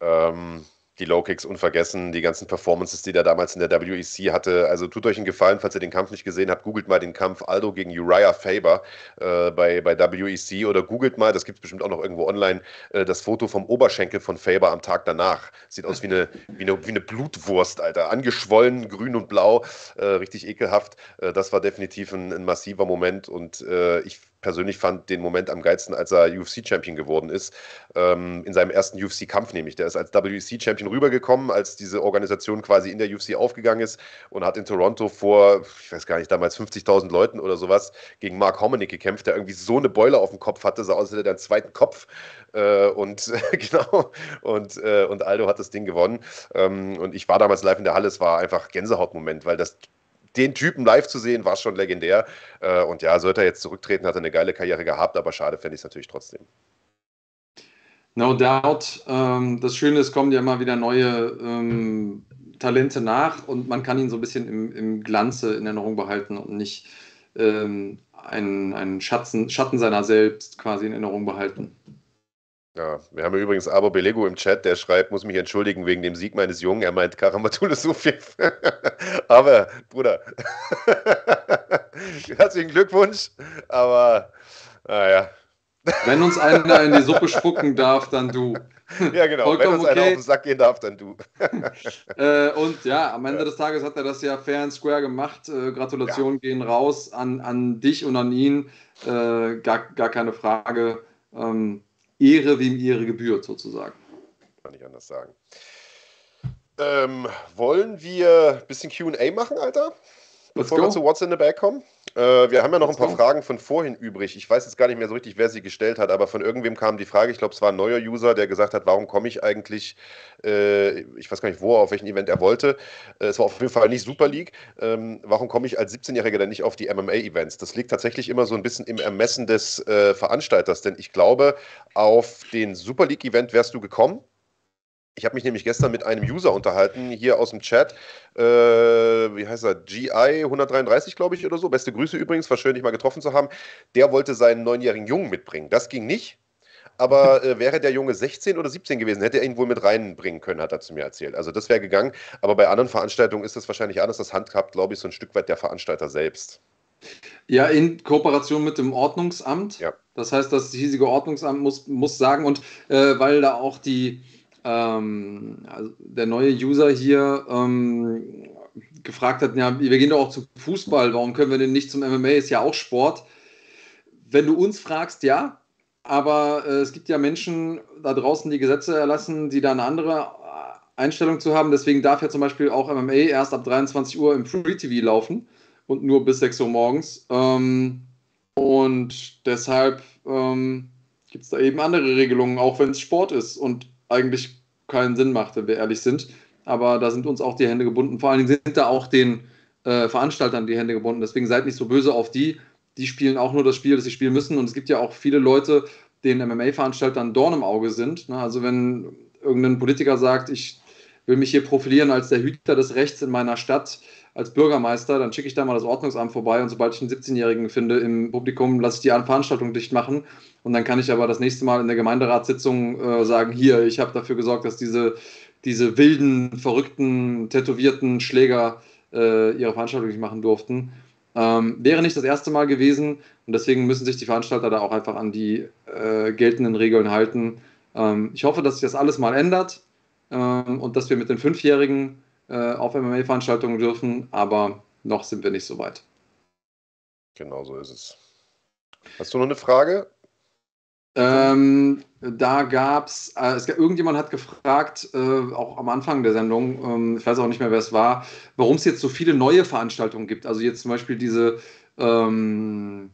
Ähm, die Low Kicks unvergessen, die ganzen Performances, die der damals in der WEC hatte. Also tut euch einen Gefallen, falls ihr den Kampf nicht gesehen habt, googelt mal den Kampf Aldo gegen Uriah Faber äh, bei, bei WEC oder googelt mal, das gibt es bestimmt auch noch irgendwo online, äh, das Foto vom Oberschenkel von Faber am Tag danach. Sieht aus wie eine, wie eine, wie eine Blutwurst, Alter. Angeschwollen, grün und blau, äh, richtig ekelhaft. Äh, das war definitiv ein, ein massiver Moment und äh, ich persönlich fand den Moment am geilsten, als er UFC-Champion geworden ist. Ähm, in seinem ersten UFC-Kampf nämlich. Der ist als WEC-Champion rübergekommen, als diese Organisation quasi in der UFC aufgegangen ist und hat in Toronto vor, ich weiß gar nicht, damals 50.000 Leuten oder sowas gegen Mark Hominick gekämpft, der irgendwie so eine Beule auf dem Kopf hatte, sah aus, als hätte er einen zweiten Kopf. Äh, und genau, und, äh, und Aldo hat das Ding gewonnen. Ähm, und ich war damals live in der Halle, es war einfach Gänsehautmoment, weil das den Typen live zu sehen, war schon legendär. Äh, und ja, sollte er jetzt zurücktreten, hat er eine geile Karriere gehabt, aber schade fände ich es natürlich trotzdem. No doubt. Ähm, das Schöne ist, kommen ja immer wieder neue ähm, Talente nach und man kann ihn so ein bisschen im, im Glanze in Erinnerung behalten und nicht ähm, einen, einen Schatten, Schatten seiner selbst quasi in Erinnerung behalten. Ja, wir haben übrigens Abo Belego im Chat, der schreibt, muss mich entschuldigen wegen dem Sieg meines Jungen. Er meint Karamatule Sufjev. aber, Bruder, herzlichen Glückwunsch. Aber, naja. Wenn uns einer in die Suppe spucken darf, dann du. Ja, genau. Vollkommen Wenn uns okay. einer auf den Sack gehen darf, dann du. äh, und ja, am Ende ja. des Tages hat er das ja fair and square gemacht. Äh, Gratulationen ja. gehen raus an, an dich und an ihn. Äh, gar, gar keine Frage. Ähm, Ehre, wem Ehre gebührt, sozusagen. Kann ich anders sagen. Ähm, wollen wir ein bisschen QA machen, Alter? Bevor wir zu What's in the Bag kommen? Äh, wir haben ja noch Let's ein paar go. Fragen von vorhin übrig. Ich weiß jetzt gar nicht mehr so richtig, wer sie gestellt hat, aber von irgendwem kam die Frage, ich glaube, es war ein neuer User, der gesagt hat, warum komme ich eigentlich, äh, ich weiß gar nicht wo, auf welchen Event er wollte. Äh, es war auf jeden Fall nicht Super League. Ähm, warum komme ich als 17-Jähriger denn nicht auf die MMA-Events? Das liegt tatsächlich immer so ein bisschen im Ermessen des äh, Veranstalters, denn ich glaube, auf den Super League-Event wärst du gekommen ich habe mich nämlich gestern mit einem User unterhalten, hier aus dem Chat. Äh, wie heißt er? GI 133, glaube ich, oder so. Beste Grüße übrigens, war schön, dich mal getroffen zu haben. Der wollte seinen neunjährigen Jungen mitbringen. Das ging nicht. Aber äh, wäre der Junge 16 oder 17 gewesen, hätte er ihn wohl mit reinbringen können, hat er zu mir erzählt. Also das wäre gegangen. Aber bei anderen Veranstaltungen ist das wahrscheinlich anders. Das handhabt, glaube ich, so ein Stück weit der Veranstalter selbst. Ja, in Kooperation mit dem Ordnungsamt. Ja. Das heißt, das hiesige Ordnungsamt muss, muss sagen, und äh, weil da auch die, ähm, also der neue User hier ähm, gefragt hat, ja, wir gehen doch auch zum Fußball, warum können wir denn nicht zum MMA? Ist ja auch Sport. Wenn du uns fragst, ja, aber äh, es gibt ja Menschen da draußen, die Gesetze erlassen, die da eine andere äh, Einstellung zu haben. Deswegen darf ja zum Beispiel auch MMA erst ab 23 Uhr im Free TV laufen und nur bis 6 Uhr morgens. Ähm, und deshalb ähm, gibt es da eben andere Regelungen, auch wenn es Sport ist. Und eigentlich keinen Sinn macht, wenn wir ehrlich sind. Aber da sind uns auch die Hände gebunden. Vor allen Dingen sind da auch den äh, Veranstaltern die Hände gebunden. Deswegen seid nicht so böse auf die. Die spielen auch nur das Spiel, das sie spielen müssen. Und es gibt ja auch viele Leute, denen MMA-Veranstaltern Dorn im Auge sind. Ne? Also wenn irgendein Politiker sagt, ich will mich hier profilieren als der Hüter des Rechts in meiner Stadt, als Bürgermeister, dann schicke ich da mal das Ordnungsamt vorbei und sobald ich einen 17-Jährigen finde im Publikum, lasse ich die Veranstaltung dicht machen und dann kann ich aber das nächste Mal in der Gemeinderatssitzung äh, sagen, hier, ich habe dafür gesorgt, dass diese, diese wilden, verrückten, tätowierten Schläger äh, ihre Veranstaltung nicht machen durften. Ähm, wäre nicht das erste Mal gewesen und deswegen müssen sich die Veranstalter da auch einfach an die äh, geltenden Regeln halten. Ähm, ich hoffe, dass sich das alles mal ändert ähm, und dass wir mit den Fünfjährigen äh, auf MMA-Veranstaltungen dürfen, aber noch sind wir nicht so weit. Genau so ist es. Hast du noch eine Frage? Ähm, da gab's, äh, es, irgendjemand hat gefragt, äh, auch am Anfang der Sendung, ähm, ich weiß auch nicht mehr, wer es war, warum es jetzt so viele neue Veranstaltungen gibt. Also jetzt zum Beispiel diese, ähm,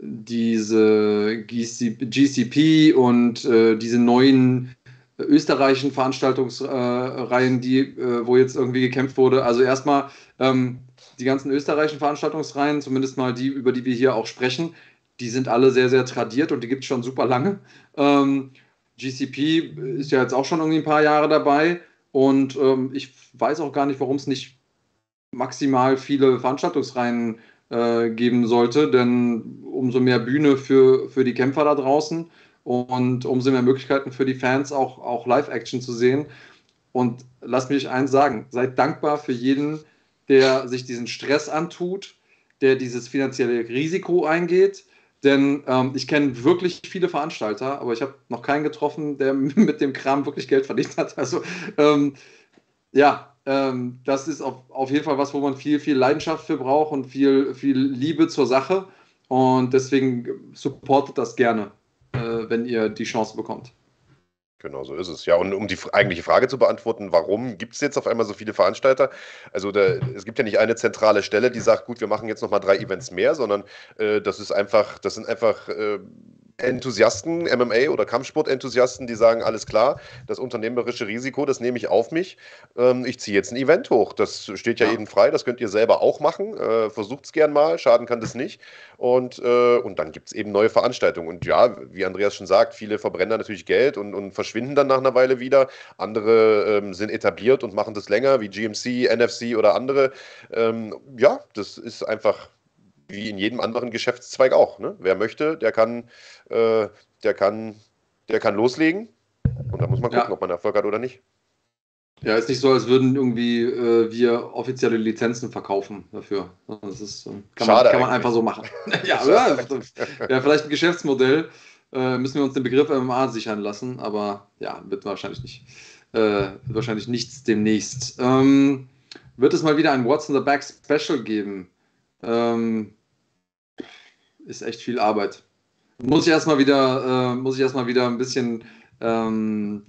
diese GCP und äh, diese neuen österreichischen Veranstaltungsreihen, die, äh, wo jetzt irgendwie gekämpft wurde. Also erstmal ähm, die ganzen österreichischen Veranstaltungsreihen, zumindest mal die, über die wir hier auch sprechen, die sind alle sehr, sehr tradiert und die gibt es schon super lange. Ähm, GCP ist ja jetzt auch schon irgendwie ein paar Jahre dabei und ähm, ich weiß auch gar nicht, warum es nicht maximal viele Veranstaltungsreihen äh, geben sollte, denn umso mehr Bühne für, für die Kämpfer da draußen und umso mehr Möglichkeiten für die Fans auch, auch Live-Action zu sehen. Und lasst mich eins sagen, seid dankbar für jeden, der sich diesen Stress antut, der dieses finanzielle Risiko eingeht. Denn ähm, ich kenne wirklich viele Veranstalter, aber ich habe noch keinen getroffen, der mit dem Kram wirklich Geld verdient hat. Also ähm, ja, ähm, das ist auf, auf jeden Fall was, wo man viel, viel Leidenschaft für braucht und viel, viel Liebe zur Sache. Und deswegen supportet das gerne wenn ihr die Chance bekommt. Genau, so ist es. Ja, und um die eigentliche Frage zu beantworten, warum gibt es jetzt auf einmal so viele Veranstalter? Also da, es gibt ja nicht eine zentrale Stelle, die sagt, gut, wir machen jetzt nochmal drei Events mehr, sondern äh, das ist einfach, das sind einfach äh, Enthusiasten, MMA- oder Kampfsport-Enthusiasten, die sagen, alles klar, das unternehmerische Risiko, das nehme ich auf mich. Ähm, ich ziehe jetzt ein Event hoch. Das steht ja, ja. jedem frei, das könnt ihr selber auch machen. Äh, Versucht es gern mal, schaden kann das nicht. Und, äh, und dann gibt es eben neue Veranstaltungen. Und ja, wie Andreas schon sagt, viele verbrennen da natürlich Geld und, und verschwinden dann nach einer Weile wieder. Andere ähm, sind etabliert und machen das länger, wie GMC, NFC oder andere. Ähm, ja, das ist einfach wie in jedem anderen Geschäftszweig auch. Ne? Wer möchte, der kann, äh, der kann, der kann loslegen. Und da muss man gucken, ja. ob man Erfolg hat oder nicht. Ja, ist nicht so, als würden irgendwie äh, wir offizielle Lizenzen verkaufen dafür. Das ist, kann, Schade man, kann man einfach so machen. ja, ja, ja, vielleicht ein Geschäftsmodell. Äh, müssen wir uns den Begriff MMA sichern lassen, aber ja, wird wahrscheinlich nicht. Äh, wahrscheinlich nichts demnächst. Ähm, wird es mal wieder ein What's in the Back Special geben? Ähm, ist echt viel Arbeit. Muss ich erstmal wieder, äh, muss ich erstmal wieder ein bisschen, ähm,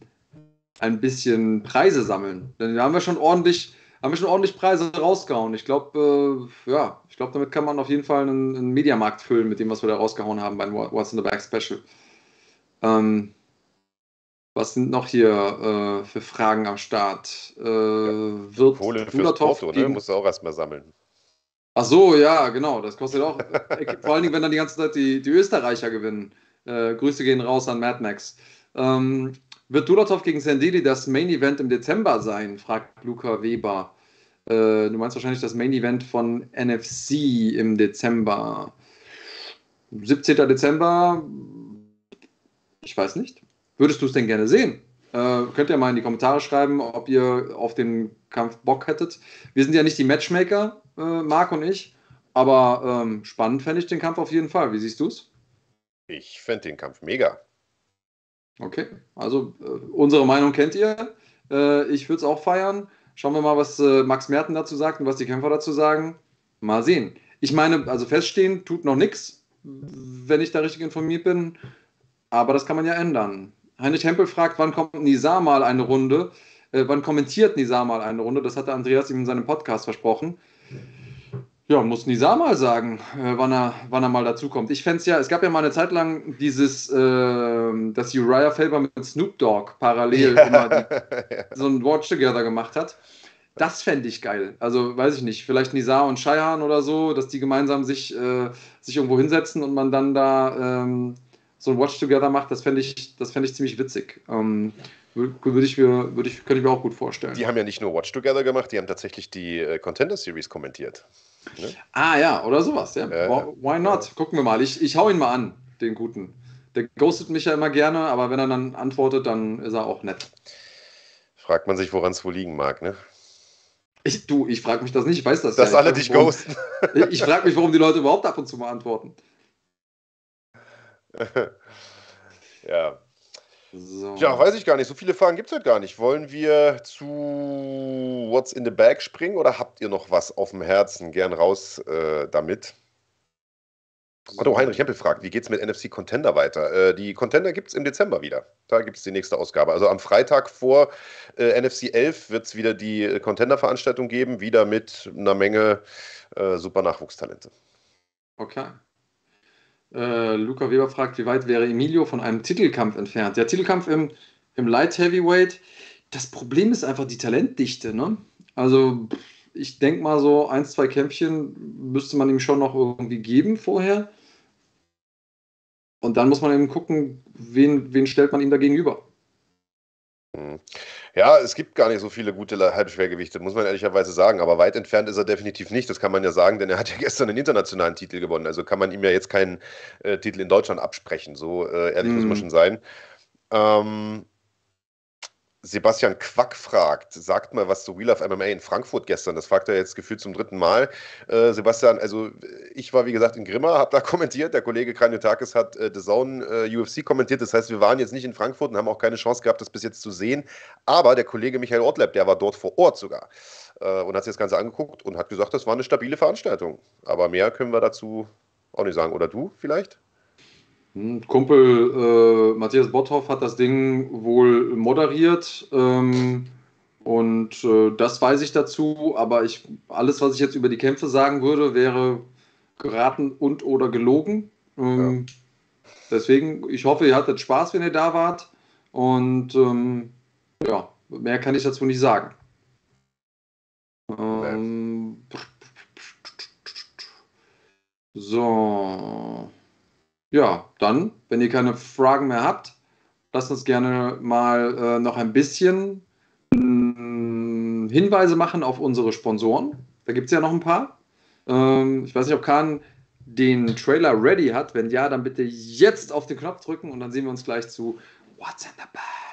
ein bisschen Preise sammeln. Denn da haben wir schon ordentlich, haben wir schon ordentlich Preise rausgehauen. Ich glaube, äh, ja, ich glaube, damit kann man auf jeden Fall einen, einen, Mediamarkt füllen mit dem, was wir da rausgehauen haben beim What's in the Bag Special. Ähm, was sind noch hier äh, für Fragen am Start? Äh. Wird Kohle fürs Porto, ne? Musst du auch erstmal sammeln. Ach so, ja, genau. Das kostet auch. vor allen Dingen, wenn dann die ganze Zeit die, die Österreicher gewinnen. Äh, Grüße gehen raus an Mad Max. Ähm, wird Dulatov gegen Sandili das Main Event im Dezember sein? fragt Luca Weber. Äh, du meinst wahrscheinlich das Main Event von NFC im Dezember. 17. Dezember, ich weiß nicht. Würdest du es denn gerne sehen? Äh, könnt ihr mal in die Kommentare schreiben, ob ihr auf den Kampf Bock hättet. Wir sind ja nicht die Matchmaker, äh, Marc und ich. Aber ähm, spannend fände ich den Kampf auf jeden Fall. Wie siehst du es? Ich fände den Kampf mega. Okay, also äh, unsere Meinung kennt ihr. Äh, ich würde es auch feiern. Schauen wir mal, was äh, Max Merten dazu sagt und was die Kämpfer dazu sagen. Mal sehen. Ich meine, also feststehen tut noch nichts, wenn ich da richtig informiert bin. Aber das kann man ja ändern. Heinrich Hempel fragt, wann kommt Nizar mal eine Runde? Äh, wann kommentiert Nizar mal eine Runde? Das hatte Andreas ihm in seinem Podcast versprochen. Ja, muss Nisa mal sagen, äh, wann, er, wann er mal dazukommt. Ich fände es ja, es gab ja mal eine Zeit lang dieses, äh, dass Uriah Faber mit Snoop Dogg parallel ja. immer die, so ein Watch Together gemacht hat. Das fände ich geil. Also, weiß ich nicht, vielleicht Nisa und Cheyenne oder so, dass die gemeinsam sich, äh, sich irgendwo hinsetzen und man dann da ähm, so ein Watch Together macht. Das fände ich, fänd ich ziemlich witzig. Ähm, würde ich mir, würde ich, könnte ich mir auch gut vorstellen. Die haben ja nicht nur Watch Together gemacht, die haben tatsächlich die äh, Contender Series kommentiert. Ne? Ah ja, oder sowas, ja. Äh, Why not? Gucken wir mal. Ich, ich hau ihn mal an, den guten. Der ghostet mich ja immer gerne, aber wenn er dann antwortet, dann ist er auch nett. Fragt man sich, woran es wohl liegen mag, ne? Ich, du, ich frage mich das nicht, ich weiß das Dass ja. alle dich ghosten. Ich frage mich, warum die Leute überhaupt ab und zu mal antworten. ja. So. Ja, weiß ich gar nicht. So viele Fragen gibt es heute gar nicht. Wollen wir zu What's in the Bag springen oder habt ihr noch was auf dem Herzen? Gern raus äh, damit. Otto Heinrich Hempel fragt, wie geht es mit NFC Contender weiter? Äh, die Contender gibt es im Dezember wieder. Da gibt es die nächste Ausgabe. Also am Freitag vor äh, NFC 11 wird es wieder die Contender-Veranstaltung geben, wieder mit einer Menge äh, super Nachwuchstalente. Okay. Äh, Luca Weber fragt, wie weit wäre Emilio von einem Titelkampf entfernt? Der Titelkampf im, im Light Heavyweight, das Problem ist einfach die Talentdichte. Ne? Also ich denke mal so ein, zwei Kämpfchen müsste man ihm schon noch irgendwie geben vorher. Und dann muss man eben gucken, wen, wen stellt man ihm da gegenüber. Hm. Ja, es gibt gar nicht so viele gute Halbschwergewichte, muss man ehrlicherweise sagen. Aber weit entfernt ist er definitiv nicht. Das kann man ja sagen, denn er hat ja gestern einen internationalen Titel gewonnen. Also kann man ihm ja jetzt keinen äh, Titel in Deutschland absprechen. So äh, ehrlich mm. muss man hm. schon sein. Ähm, Sebastian Quack fragt, sagt mal was zu Wheel of MMA in Frankfurt gestern. Das fragt er jetzt gefühlt zum dritten Mal. Äh, Sebastian, also ich war wie gesagt in Grimma, habe da kommentiert. Der Kollege Kranjotakis hat äh, The Zone äh, UFC kommentiert. Das heißt, wir waren jetzt nicht in Frankfurt und haben auch keine Chance gehabt, das bis jetzt zu sehen. Aber der Kollege Michael Ortleb, der war dort vor Ort sogar äh, und hat sich das Ganze angeguckt und hat gesagt, das war eine stabile Veranstaltung. Aber mehr können wir dazu auch nicht sagen. Oder du vielleicht? Hm, Kumpel äh, Matthias Botthoff hat das Ding wohl moderiert. Ähm, und äh, das weiß ich dazu, aber ich, alles, was ich jetzt über die Kämpfe sagen würde, wäre geraten und oder gelogen. Ähm, ja. Deswegen, ich hoffe, ihr hattet Spaß, wenn ihr da wart. Und ähm, ja, mehr kann ich dazu nicht sagen. Ähm, so. Ja, dann, wenn ihr keine Fragen mehr habt, lasst uns gerne mal äh, noch ein bisschen äh, Hinweise machen auf unsere Sponsoren. Da gibt es ja noch ein paar. Ähm, ich weiß nicht, ob Kahn den Trailer ready hat. Wenn ja, dann bitte jetzt auf den Knopf drücken und dann sehen wir uns gleich zu What's in the Bag.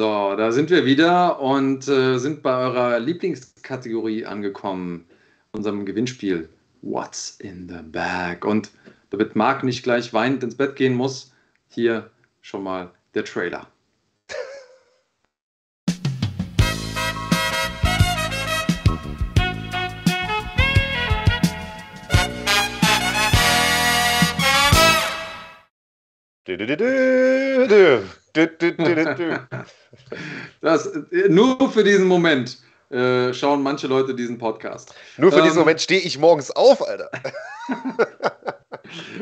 So, da sind wir wieder und äh, sind bei eurer Lieblingskategorie angekommen, unserem Gewinnspiel What's in the Bag? Und damit Marc nicht gleich weinend ins Bett gehen muss, hier schon mal der Trailer. Das, äh, nur für diesen Moment äh, schauen manche Leute diesen Podcast. Nur für ähm, diesen Moment stehe ich morgens auf, Alter.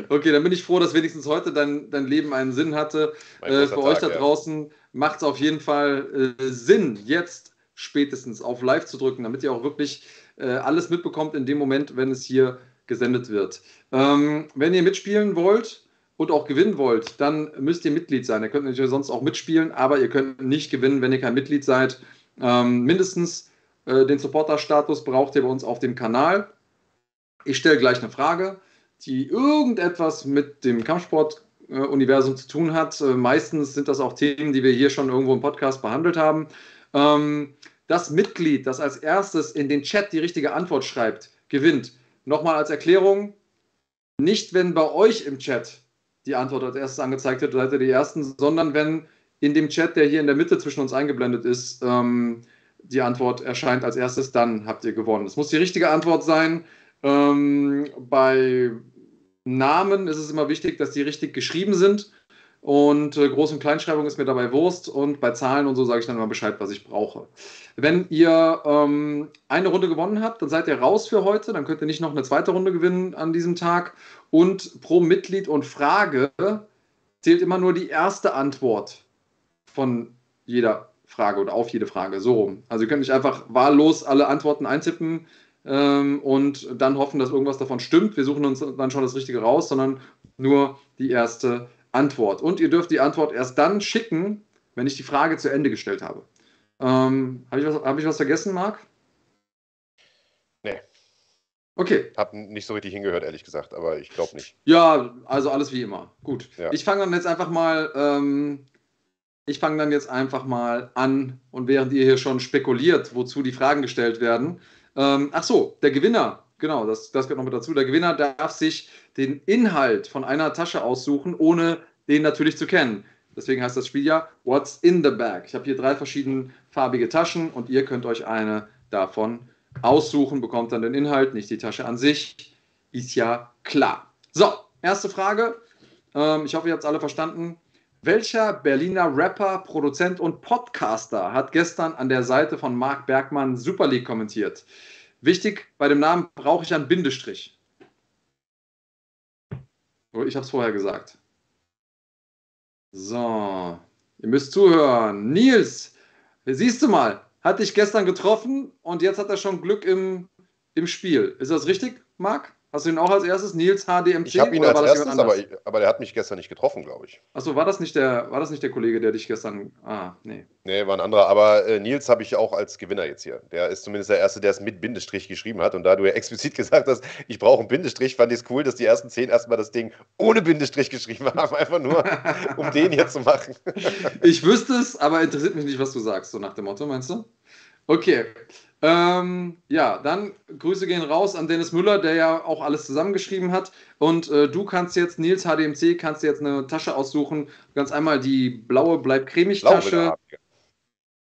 okay, dann bin ich froh, dass wenigstens heute dein, dein Leben einen Sinn hatte. Äh, für Tag, euch da draußen ja. macht es auf jeden Fall äh, Sinn, jetzt spätestens auf Live zu drücken, damit ihr auch wirklich äh, alles mitbekommt in dem Moment, wenn es hier gesendet wird. Ähm, wenn ihr mitspielen wollt und auch gewinnen wollt, dann müsst ihr Mitglied sein. Ihr könnt natürlich sonst auch mitspielen, aber ihr könnt nicht gewinnen, wenn ihr kein Mitglied seid. Ähm, mindestens äh, den Supporter-Status braucht ihr bei uns auf dem Kanal. Ich stelle gleich eine Frage, die irgendetwas mit dem Kampfsport-Universum zu tun hat. Äh, meistens sind das auch Themen, die wir hier schon irgendwo im Podcast behandelt haben. Ähm, das Mitglied, das als erstes in den Chat die richtige Antwort schreibt, gewinnt. Nochmal als Erklärung, nicht wenn bei euch im Chat die Antwort als erstes angezeigt wird, seid ihr die Ersten, sondern wenn in dem Chat, der hier in der Mitte zwischen uns eingeblendet ist, ähm, die Antwort erscheint als erstes, dann habt ihr gewonnen. Es muss die richtige Antwort sein. Ähm, bei Namen ist es immer wichtig, dass die richtig geschrieben sind. Und äh, Groß- und Kleinschreibung ist mir dabei Wurst. Und bei Zahlen und so sage ich dann immer Bescheid, was ich brauche. Wenn ihr ähm, eine Runde gewonnen habt, dann seid ihr raus für heute. Dann könnt ihr nicht noch eine zweite Runde gewinnen an diesem Tag. Und pro Mitglied und Frage zählt immer nur die erste Antwort von jeder Frage oder auf jede Frage. So rum. Also ihr könnt nicht einfach wahllos alle Antworten eintippen ähm, und dann hoffen, dass irgendwas davon stimmt. Wir suchen uns dann schon das Richtige raus, sondern nur die erste Antwort. Und ihr dürft die Antwort erst dann schicken, wenn ich die Frage zu Ende gestellt habe. Ähm, habe ich, was, hab ich was vergessen, Marc? Nee. Okay. Hab nicht so richtig hingehört, ehrlich gesagt, aber ich glaube nicht. Ja, also alles wie immer. Gut. Ja. Ich fange dann jetzt einfach mal, ähm, ich fange dann jetzt einfach mal an und während ihr hier schon spekuliert, wozu die Fragen gestellt werden. Ähm, ach so, der Gewinner, genau, das, das gehört noch mit dazu. Der Gewinner darf sich den Inhalt von einer Tasche aussuchen, ohne den natürlich zu kennen. Deswegen heißt das Spiel ja What's in the Bag. Ich habe hier drei verschiedene farbige Taschen und ihr könnt euch eine davon aussuchen, bekommt dann den Inhalt, nicht die Tasche an sich. Ist ja klar. So, erste Frage. Ähm, ich hoffe, ihr habt es alle verstanden. Welcher Berliner Rapper, Produzent und Podcaster hat gestern an der Seite von Marc Bergmann Super League kommentiert? Wichtig, bei dem Namen brauche ich einen Bindestrich. Ich habe es vorher gesagt. So, ihr müsst zuhören. Nils, siehst du mal, hat dich gestern getroffen und jetzt hat er schon Glück im, im Spiel. Ist das richtig, Marc? Hast du ihn auch als erstes? Nils HDMC? Ich habe ihn oder als war das erstes, aber, aber der hat mich gestern nicht getroffen, glaube ich. Achso, war das nicht der, war das nicht der Kollege, der dich gestern. Ah, nee. Nee, war ein anderer. Aber äh, Nils habe ich auch als Gewinner jetzt hier. Der ist zumindest der Erste, der es mit Bindestrich geschrieben hat. Und da du ja explizit gesagt hast, ich brauche einen Bindestrich, fand ich es cool, dass die ersten zehn erstmal das Ding ohne Bindestrich geschrieben haben. Einfach nur, um den hier zu machen. Ich wüsste es, aber interessiert mich nicht, was du sagst, so nach dem Motto, meinst du? Okay. Ähm, ja, dann Grüße gehen raus an Dennis Müller, der ja auch alles zusammengeschrieben hat. Und äh, du kannst jetzt, Nils HDMC, kannst jetzt eine Tasche aussuchen. Kannst einmal die blaue Bleib cremig Tasche.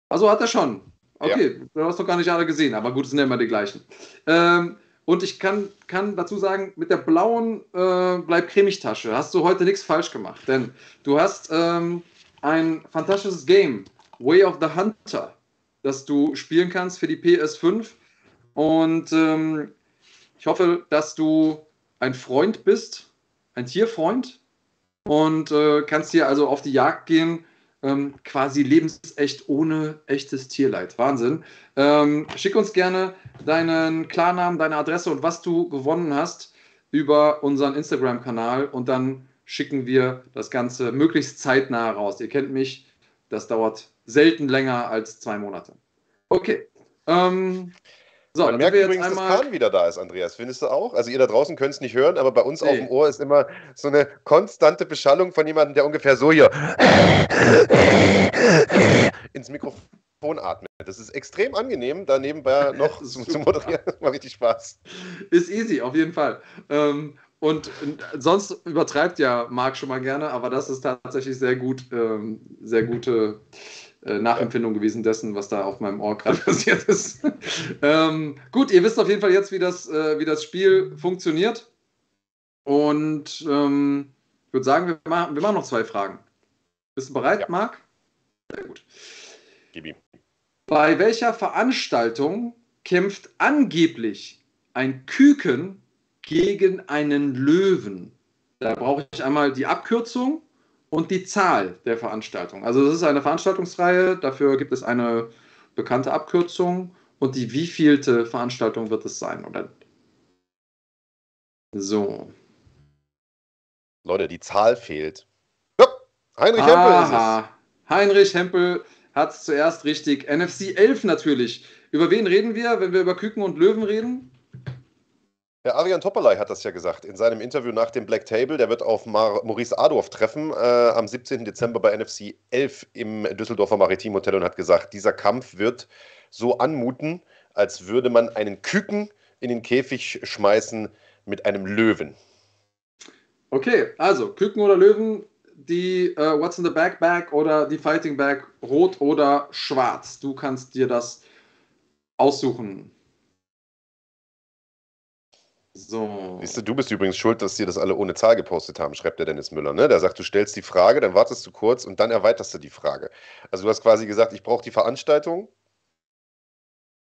Also hat er schon. Okay, du hast doch gar nicht alle gesehen, aber gut, es sind ja immer die gleichen. Ähm, und ich kann, kann dazu sagen, mit der blauen äh, Bleib cremig Tasche hast du heute nichts falsch gemacht, denn du hast ähm, ein fantastisches Game, Way of the Hunter, das du spielen kannst für die PS5. Und ähm, ich hoffe, dass du ein Freund bist, ein Tierfreund und äh, kannst hier also auf die Jagd gehen, ähm, quasi lebensecht ohne echtes Tierleid. Wahnsinn. Ähm, schick uns gerne deinen Klarnamen, deine Adresse und was du gewonnen hast über unseren Instagram-Kanal und dann schicken wir das Ganze möglichst zeitnah raus. Ihr kennt mich, das dauert selten länger als zwei Monate. Okay. Ähm, so, Man dann merkt übrigens, jetzt dass einmal. Kahn wieder da ist, Andreas. Findest du auch? Also ihr da draußen könnt es nicht hören, aber bei uns auf Nee. dem Ohr ist immer so eine konstante Beschallung von jemandem, der ungefähr so hier ins Mikrofon atmet. Das ist extrem angenehm, da nebenbei noch zu, zu moderieren. Das macht richtig Spaß. Ist easy, auf jeden Fall. Ähm, und sonst übertreibt ja Marc schon mal gerne, aber das ist tatsächlich sehr gut, ähm, sehr gute äh, Nachempfindung gewesen dessen, was da auf meinem Ohr gerade passiert ist. ähm, gut, ihr wisst auf jeden Fall jetzt, wie das, äh, wie das Spiel funktioniert. Und ähm, ich würde sagen, wir machen, wir machen noch zwei Fragen. Bist du bereit, Ja. Marc? Sehr gut. Gib ihm. Bei welcher Veranstaltung kämpft angeblich ein Küken gegen einen Löwen? Da brauche ich einmal die Abkürzung und die Zahl der Veranstaltung. Also das ist eine Veranstaltungsreihe, dafür gibt es eine bekannte Abkürzung und die wievielte Veranstaltung wird es sein? Oder So. Leute, die Zahl fehlt. Ja, Heinrich Hempel ist es. Heinrich Hempel hat es zuerst richtig. NFC 11 natürlich. Über wen reden wir, wenn wir über Küken und Löwen reden? Der Arian Topolai hat das ja gesagt in seinem Interview nach dem Black Table. Der wird auf Mar Maurice Adorf treffen äh, am 17. Dezember bei NFC 11 im Düsseldorfer Maritim Hotel und hat gesagt, dieser Kampf wird so anmuten, als würde man einen Küken in den Käfig schmeißen mit einem Löwen. Okay, also Küken oder Löwen, die äh, What's in the Back Bag oder die Fighting Bag, rot oder schwarz. Du kannst dir das aussuchen. So. Siehst du, du bist übrigens schuld, dass sie das alle ohne Zahl gepostet haben, schreibt der Dennis Müller. Ne? Der sagt, du stellst die Frage, dann wartest du kurz und dann erweiterst du die Frage. Also du hast quasi gesagt, ich brauche die Veranstaltung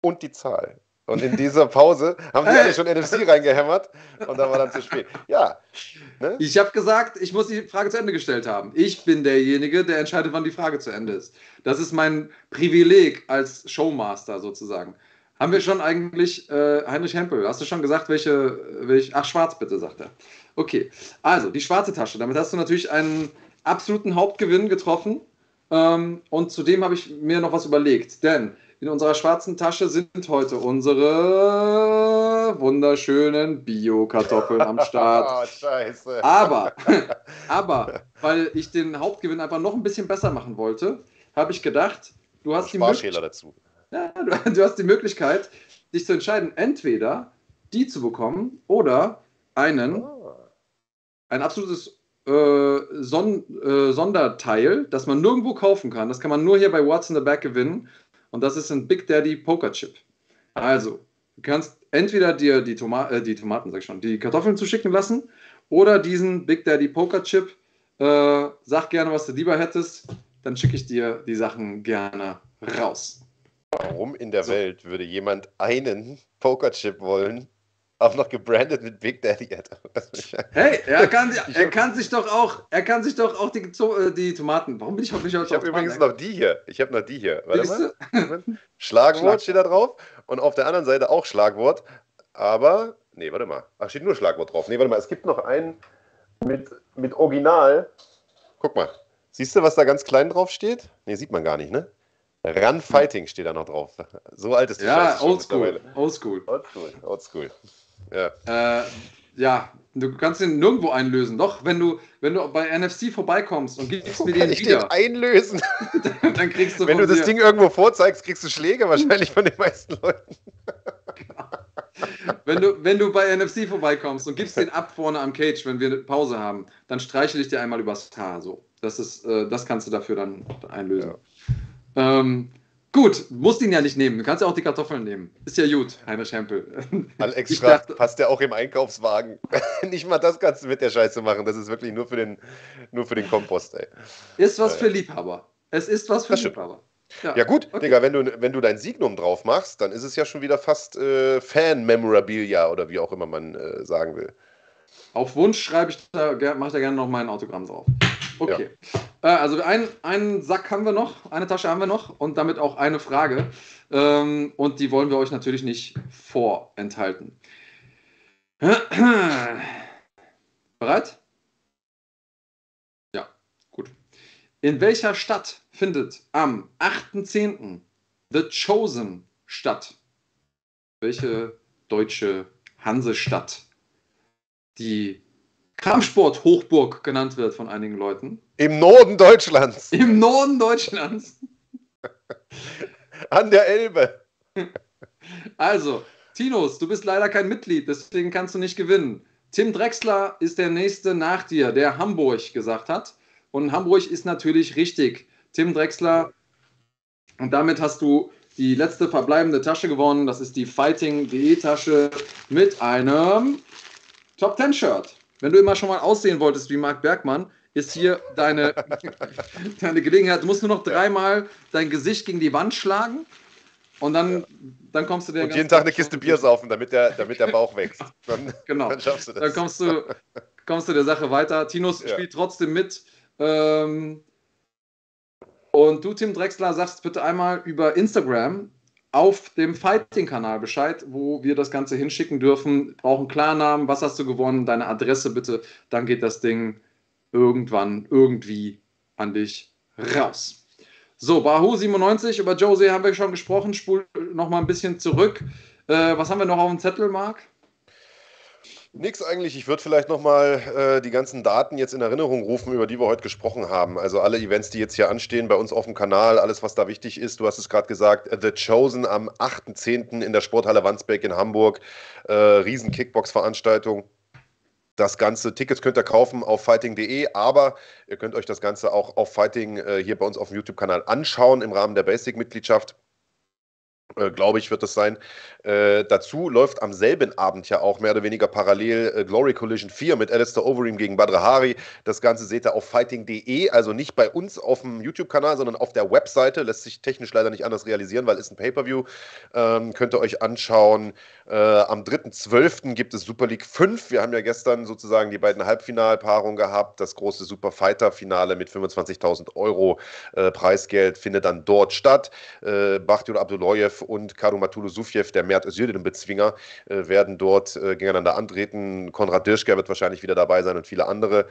und die Zahl. Und in dieser Pause haben sie alle schon NFC reingehämmert und dann war dann zu spät. Ja. Ne? Ich habe gesagt, ich muss die Frage zu Ende gestellt haben. Ich bin derjenige, der entscheidet, wann die Frage zu Ende ist. Das ist mein Privileg als Showmaster sozusagen. Haben wir schon eigentlich äh, Heinrich Hempel? Hast du schon gesagt, welche, welche. Ach, schwarz bitte, sagt er. Okay, also die schwarze Tasche. Damit hast du natürlich einen absoluten Hauptgewinn getroffen. Ähm, und zudem habe ich mir noch was überlegt. Denn in unserer schwarzen Tasche sind heute unsere wunderschönen Bio-Kartoffeln am Start. Oh, scheiße. Aber, aber, weil ich den Hauptgewinn einfach noch ein bisschen besser machen wollte, habe ich gedacht, du hast die Möglichkeit. dazu. Ja, du, du, hast die Möglichkeit, dich zu entscheiden, entweder die zu bekommen oder einen, oh. ein absolutes äh, Son äh, Sonderteil, das man nirgendwo kaufen kann. Das kann man nur hier bei What's in the Back gewinnen. Und das ist ein Big Daddy Poker Chip. Also, du kannst entweder dir die, Toma äh, die Tomaten, sag ich schon, die Kartoffeln zuschicken lassen oder diesen Big Daddy Poker Chip. Äh, sag gerne, was du lieber hättest, dann schicke ich dir die Sachen gerne raus. Warum in der so. Welt würde jemand einen Pokerchip wollen, auch noch gebrandet mit Big Daddy? hey, er kann, er kann sich doch auch, er kann sich doch auch die, äh, die Tomaten. Warum bin ich heute nicht Ich habe übrigens noch die hier. Ich habe noch die hier. Warte mal. Schlagwort steht da drauf und auf der anderen Seite auch Schlagwort. Aber, nee, warte mal. Ach, steht nur Schlagwort drauf. Nee, warte mal. Es gibt noch einen mit, mit Original. Guck mal. Siehst du, was da ganz klein drauf steht? Nee, sieht man gar nicht, ne? Run Fighting steht da noch drauf. So alt ist die Ja, oldschool. Oldschool. Oldschool. Oldschool. Ja. Äh, ja, du kannst den nirgendwo einlösen. Doch, wenn du, wenn du bei NFC vorbeikommst und gibst Wo mir den ich wieder. Den einlösen. dann, dann kriegst du Wenn du das dir. Ding irgendwo vorzeigst, kriegst du Schläge wahrscheinlich von den meisten Leuten. wenn, du, wenn du bei NFC vorbeikommst und gibst den ab vorne am Cage, wenn wir eine Pause haben, dann streichel ich dir einmal übers Haar. So. Das, ist, äh, das kannst du dafür dann einlösen. Ja. Ähm, gut, musst ihn ja nicht nehmen. Du kannst ja auch die Kartoffeln nehmen. Ist ja gut, Heinrich Hempel. Alex Schraft passt ja auch im Einkaufswagen. nicht mal das kannst du mit der Scheiße machen. Das ist wirklich nur für den, nur für den Kompost, ey. Ist was äh, für Liebhaber. Es ist was für Liebhaber. Ja, ja, gut, okay. Digga, wenn du, wenn du dein Signum drauf machst, dann ist es ja schon wieder fast äh, Fan-Memorabilia oder wie auch immer man äh, sagen will. Auf Wunsch schreibe ich da, mache ich da gerne noch mein Autogramm drauf. Okay. Ja. Äh, also ein, einen Sack haben wir noch, eine Tasche haben wir noch und damit auch eine Frage. Ähm, und die wollen wir euch natürlich nicht vorenthalten. Bereit? Ja, gut. In welcher Stadt findet am 8.10. The Chosen statt? Welche deutsche Hansestadt? Die Kampfsport-Hochburg genannt wird von einigen Leuten. Im Norden Deutschlands. Im Norden Deutschlands. An der Elbe. Also, Tinus, du bist leider kein Mitglied, deswegen kannst du nicht gewinnen. Tim Drexler ist der nächste nach dir, der Hamburg gesagt hat. Und Hamburg ist natürlich richtig. Tim Drexler. Und damit hast du die letzte verbleibende Tasche gewonnen. Das ist die Fighting.de Tasche mit einem Top 10 Shirt. Wenn du immer schon mal aussehen wolltest wie Marc Bergmann, ist hier deine, deine Gelegenheit. Du musst nur noch dreimal dein Gesicht gegen die Wand schlagen und dann, ja. dann kommst du dir. Und jeden Tag eine Kiste Bier saufen, damit der, damit der Bauch wächst. Dann, genau. Dann schaffst du das. Dann kommst du, kommst du der Sache weiter. Tinus ja. spielt trotzdem mit. Ähm, und du, Tim Drexler, sagst bitte einmal über Instagram auf dem Fighting-Kanal Bescheid, wo wir das Ganze hinschicken dürfen. Brauchen Klarnamen, was hast du gewonnen, deine Adresse bitte. Dann geht das Ding irgendwann irgendwie an dich raus. So, Bahu 97, über Jose haben wir schon gesprochen. Spul noch mal ein bisschen zurück. Äh, was haben wir noch auf dem Zettel, Marc? Nix eigentlich. Ich würde vielleicht nochmal äh, die ganzen Daten jetzt in Erinnerung rufen, über die wir heute gesprochen haben. Also alle Events, die jetzt hier anstehen bei uns auf dem Kanal, alles, was da wichtig ist. Du hast es gerade gesagt, The Chosen am 8.10. in der Sporthalle Wandsbek in Hamburg. Äh, riesen Kickbox-Veranstaltung. Das ganze Tickets könnt ihr kaufen auf fighting.de, aber ihr könnt euch das Ganze auch auf Fighting äh, hier bei uns auf dem YouTube-Kanal anschauen im Rahmen der Basic-Mitgliedschaft. Äh, glaube ich, wird das sein. Äh, dazu läuft am selben Abend ja auch mehr oder weniger parallel äh, Glory Collision 4 mit Alistair Overeem gegen Badr Hari. Das Ganze seht ihr auf fighting.de, also nicht bei uns auf dem YouTube-Kanal, sondern auf der Webseite. Lässt sich technisch leider nicht anders realisieren, weil es ein Pay-Per-View. Ähm, könnt ihr euch anschauen. Äh, am 3.12. gibt es Super League 5. Wir haben ja gestern sozusagen die beiden Halbfinalpaarungen gehabt. Das große Super Fighter-Finale mit 25.000 Euro äh, Preisgeld findet dann dort statt. Äh, Bakhtiar Abdullayev und Karumatulu Sufjev, der Mert Özildirim-Bezwinger, äh, werden dort äh, gegeneinander antreten. Konrad Dirschker wird wahrscheinlich wieder dabei sein und viele andere.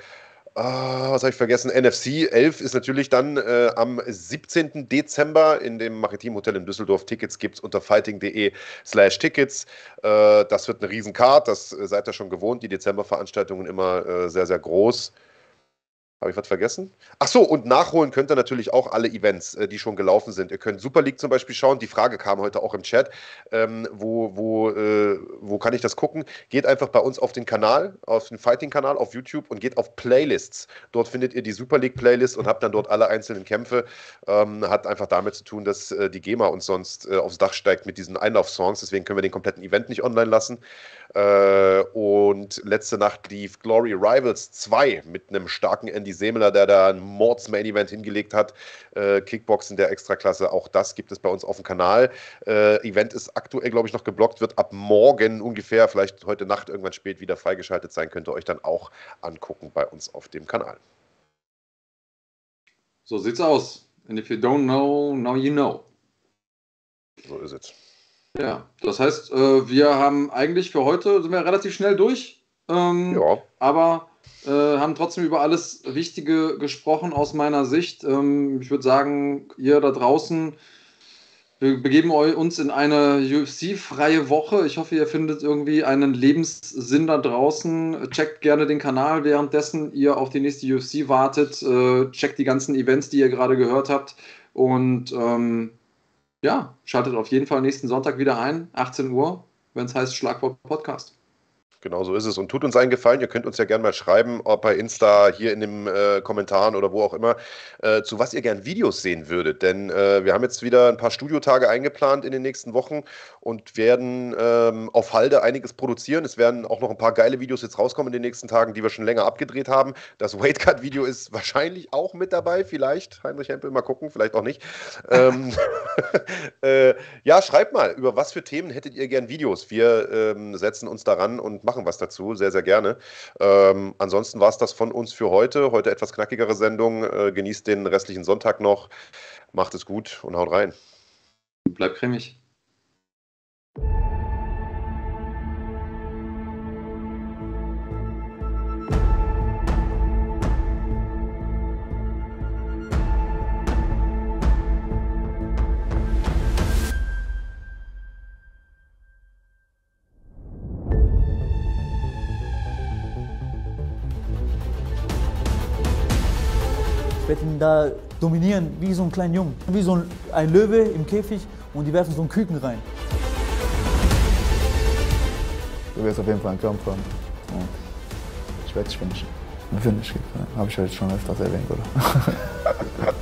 Ah, was habe ich vergessen? NFC 11 ist natürlich dann äh, am 17. Dezember in dem Maritim Hotel in Düsseldorf. Tickets gibt es unter fighting.de slash Tickets. Äh, das wird eine Riesencard, das äh, seid ihr schon gewohnt. Die Dezemberveranstaltungen immer äh, sehr, sehr groß. Habe ich was vergessen? Ach so, und nachholen könnt ihr natürlich auch alle Events, äh, die schon gelaufen sind. Ihr könnt Super League zum Beispiel schauen. Die Frage kam heute auch im Chat. Ähm, wo, wo, äh, wo kann ich das gucken? Geht einfach bei uns auf den Kanal, auf den Fighting-Kanal auf YouTube und geht auf Playlists. Dort findet ihr die Super League-Playlist und habt dann dort alle einzelnen Kämpfe. Ähm, hat einfach damit zu tun, dass äh, die GEMA uns sonst äh, aufs Dach steigt mit diesen Einlauf-Songs. Deswegen können wir den kompletten Event nicht online lassen. Äh, und letzte Nacht lief Glory Rivals 2 mit einem starken Andy Semeler, der da ein Mords-Main-Event hingelegt hat. Äh, Kickboxen der Extraklasse, auch das gibt es bei uns auf dem Kanal. Äh, Event ist aktuell, glaube ich, noch geblockt, wird ab morgen ungefähr, vielleicht heute Nacht irgendwann spät wieder freigeschaltet sein. Könnt ihr euch dann auch angucken bei uns auf dem Kanal. So sieht's aus. And if you don't know, now you know. So ist es. Ja, das heißt, äh, wir haben eigentlich für heute sind wir relativ schnell durch. Ähm, ja. Aber äh, haben trotzdem über alles Wichtige gesprochen aus meiner Sicht. Ähm, ich würde sagen, ihr da draußen, wir begeben uns in eine UFC-freie Woche. Ich hoffe, ihr findet irgendwie einen Lebenssinn da draußen. Checkt gerne den Kanal, währenddessen ihr auf die nächste UFC wartet. Äh, checkt die ganzen Events, die ihr gerade gehört habt. Und ähm, ja, schaltet auf jeden Fall nächsten Sonntag wieder ein, 18 Uhr, wenn es heißt Schlagwort Podcast. Genau so ist es. Und tut uns einen Gefallen, ihr könnt uns ja gerne mal schreiben, ob bei Insta, hier in den äh, Kommentaren oder wo auch immer, äh, zu was ihr gern Videos sehen würdet. Denn äh, wir haben jetzt wieder ein paar Studiotage eingeplant in den nächsten Wochen und werden ähm, auf Halde einiges produzieren. Es werden auch noch ein paar geile Videos jetzt rauskommen in den nächsten Tagen, die wir schon länger abgedreht haben. Das Weightcut-Video ist wahrscheinlich auch mit dabei, vielleicht. Heinrich Hempel, mal gucken, vielleicht auch nicht. ähm, äh, ja, schreibt mal, über was für Themen hättet ihr gern Videos? Wir ähm, setzen uns daran und machen machen was dazu, sehr, sehr gerne. Ähm, ansonsten war es das von uns für heute. Heute etwas knackigere Sendung. Äh, genießt den restlichen Sonntag noch. Macht es gut und haut rein. Bleibt cremig. Dominieren, wie so ein kleiner Jungen. Wie so ein, ein Löwe im Käfig und die werfen so einen Küken rein. Du wirst auf jeden Fall einen Kampf haben. Und ich werde dich finishen. Finish, habe ich heute schon öfters erwähnt, oder?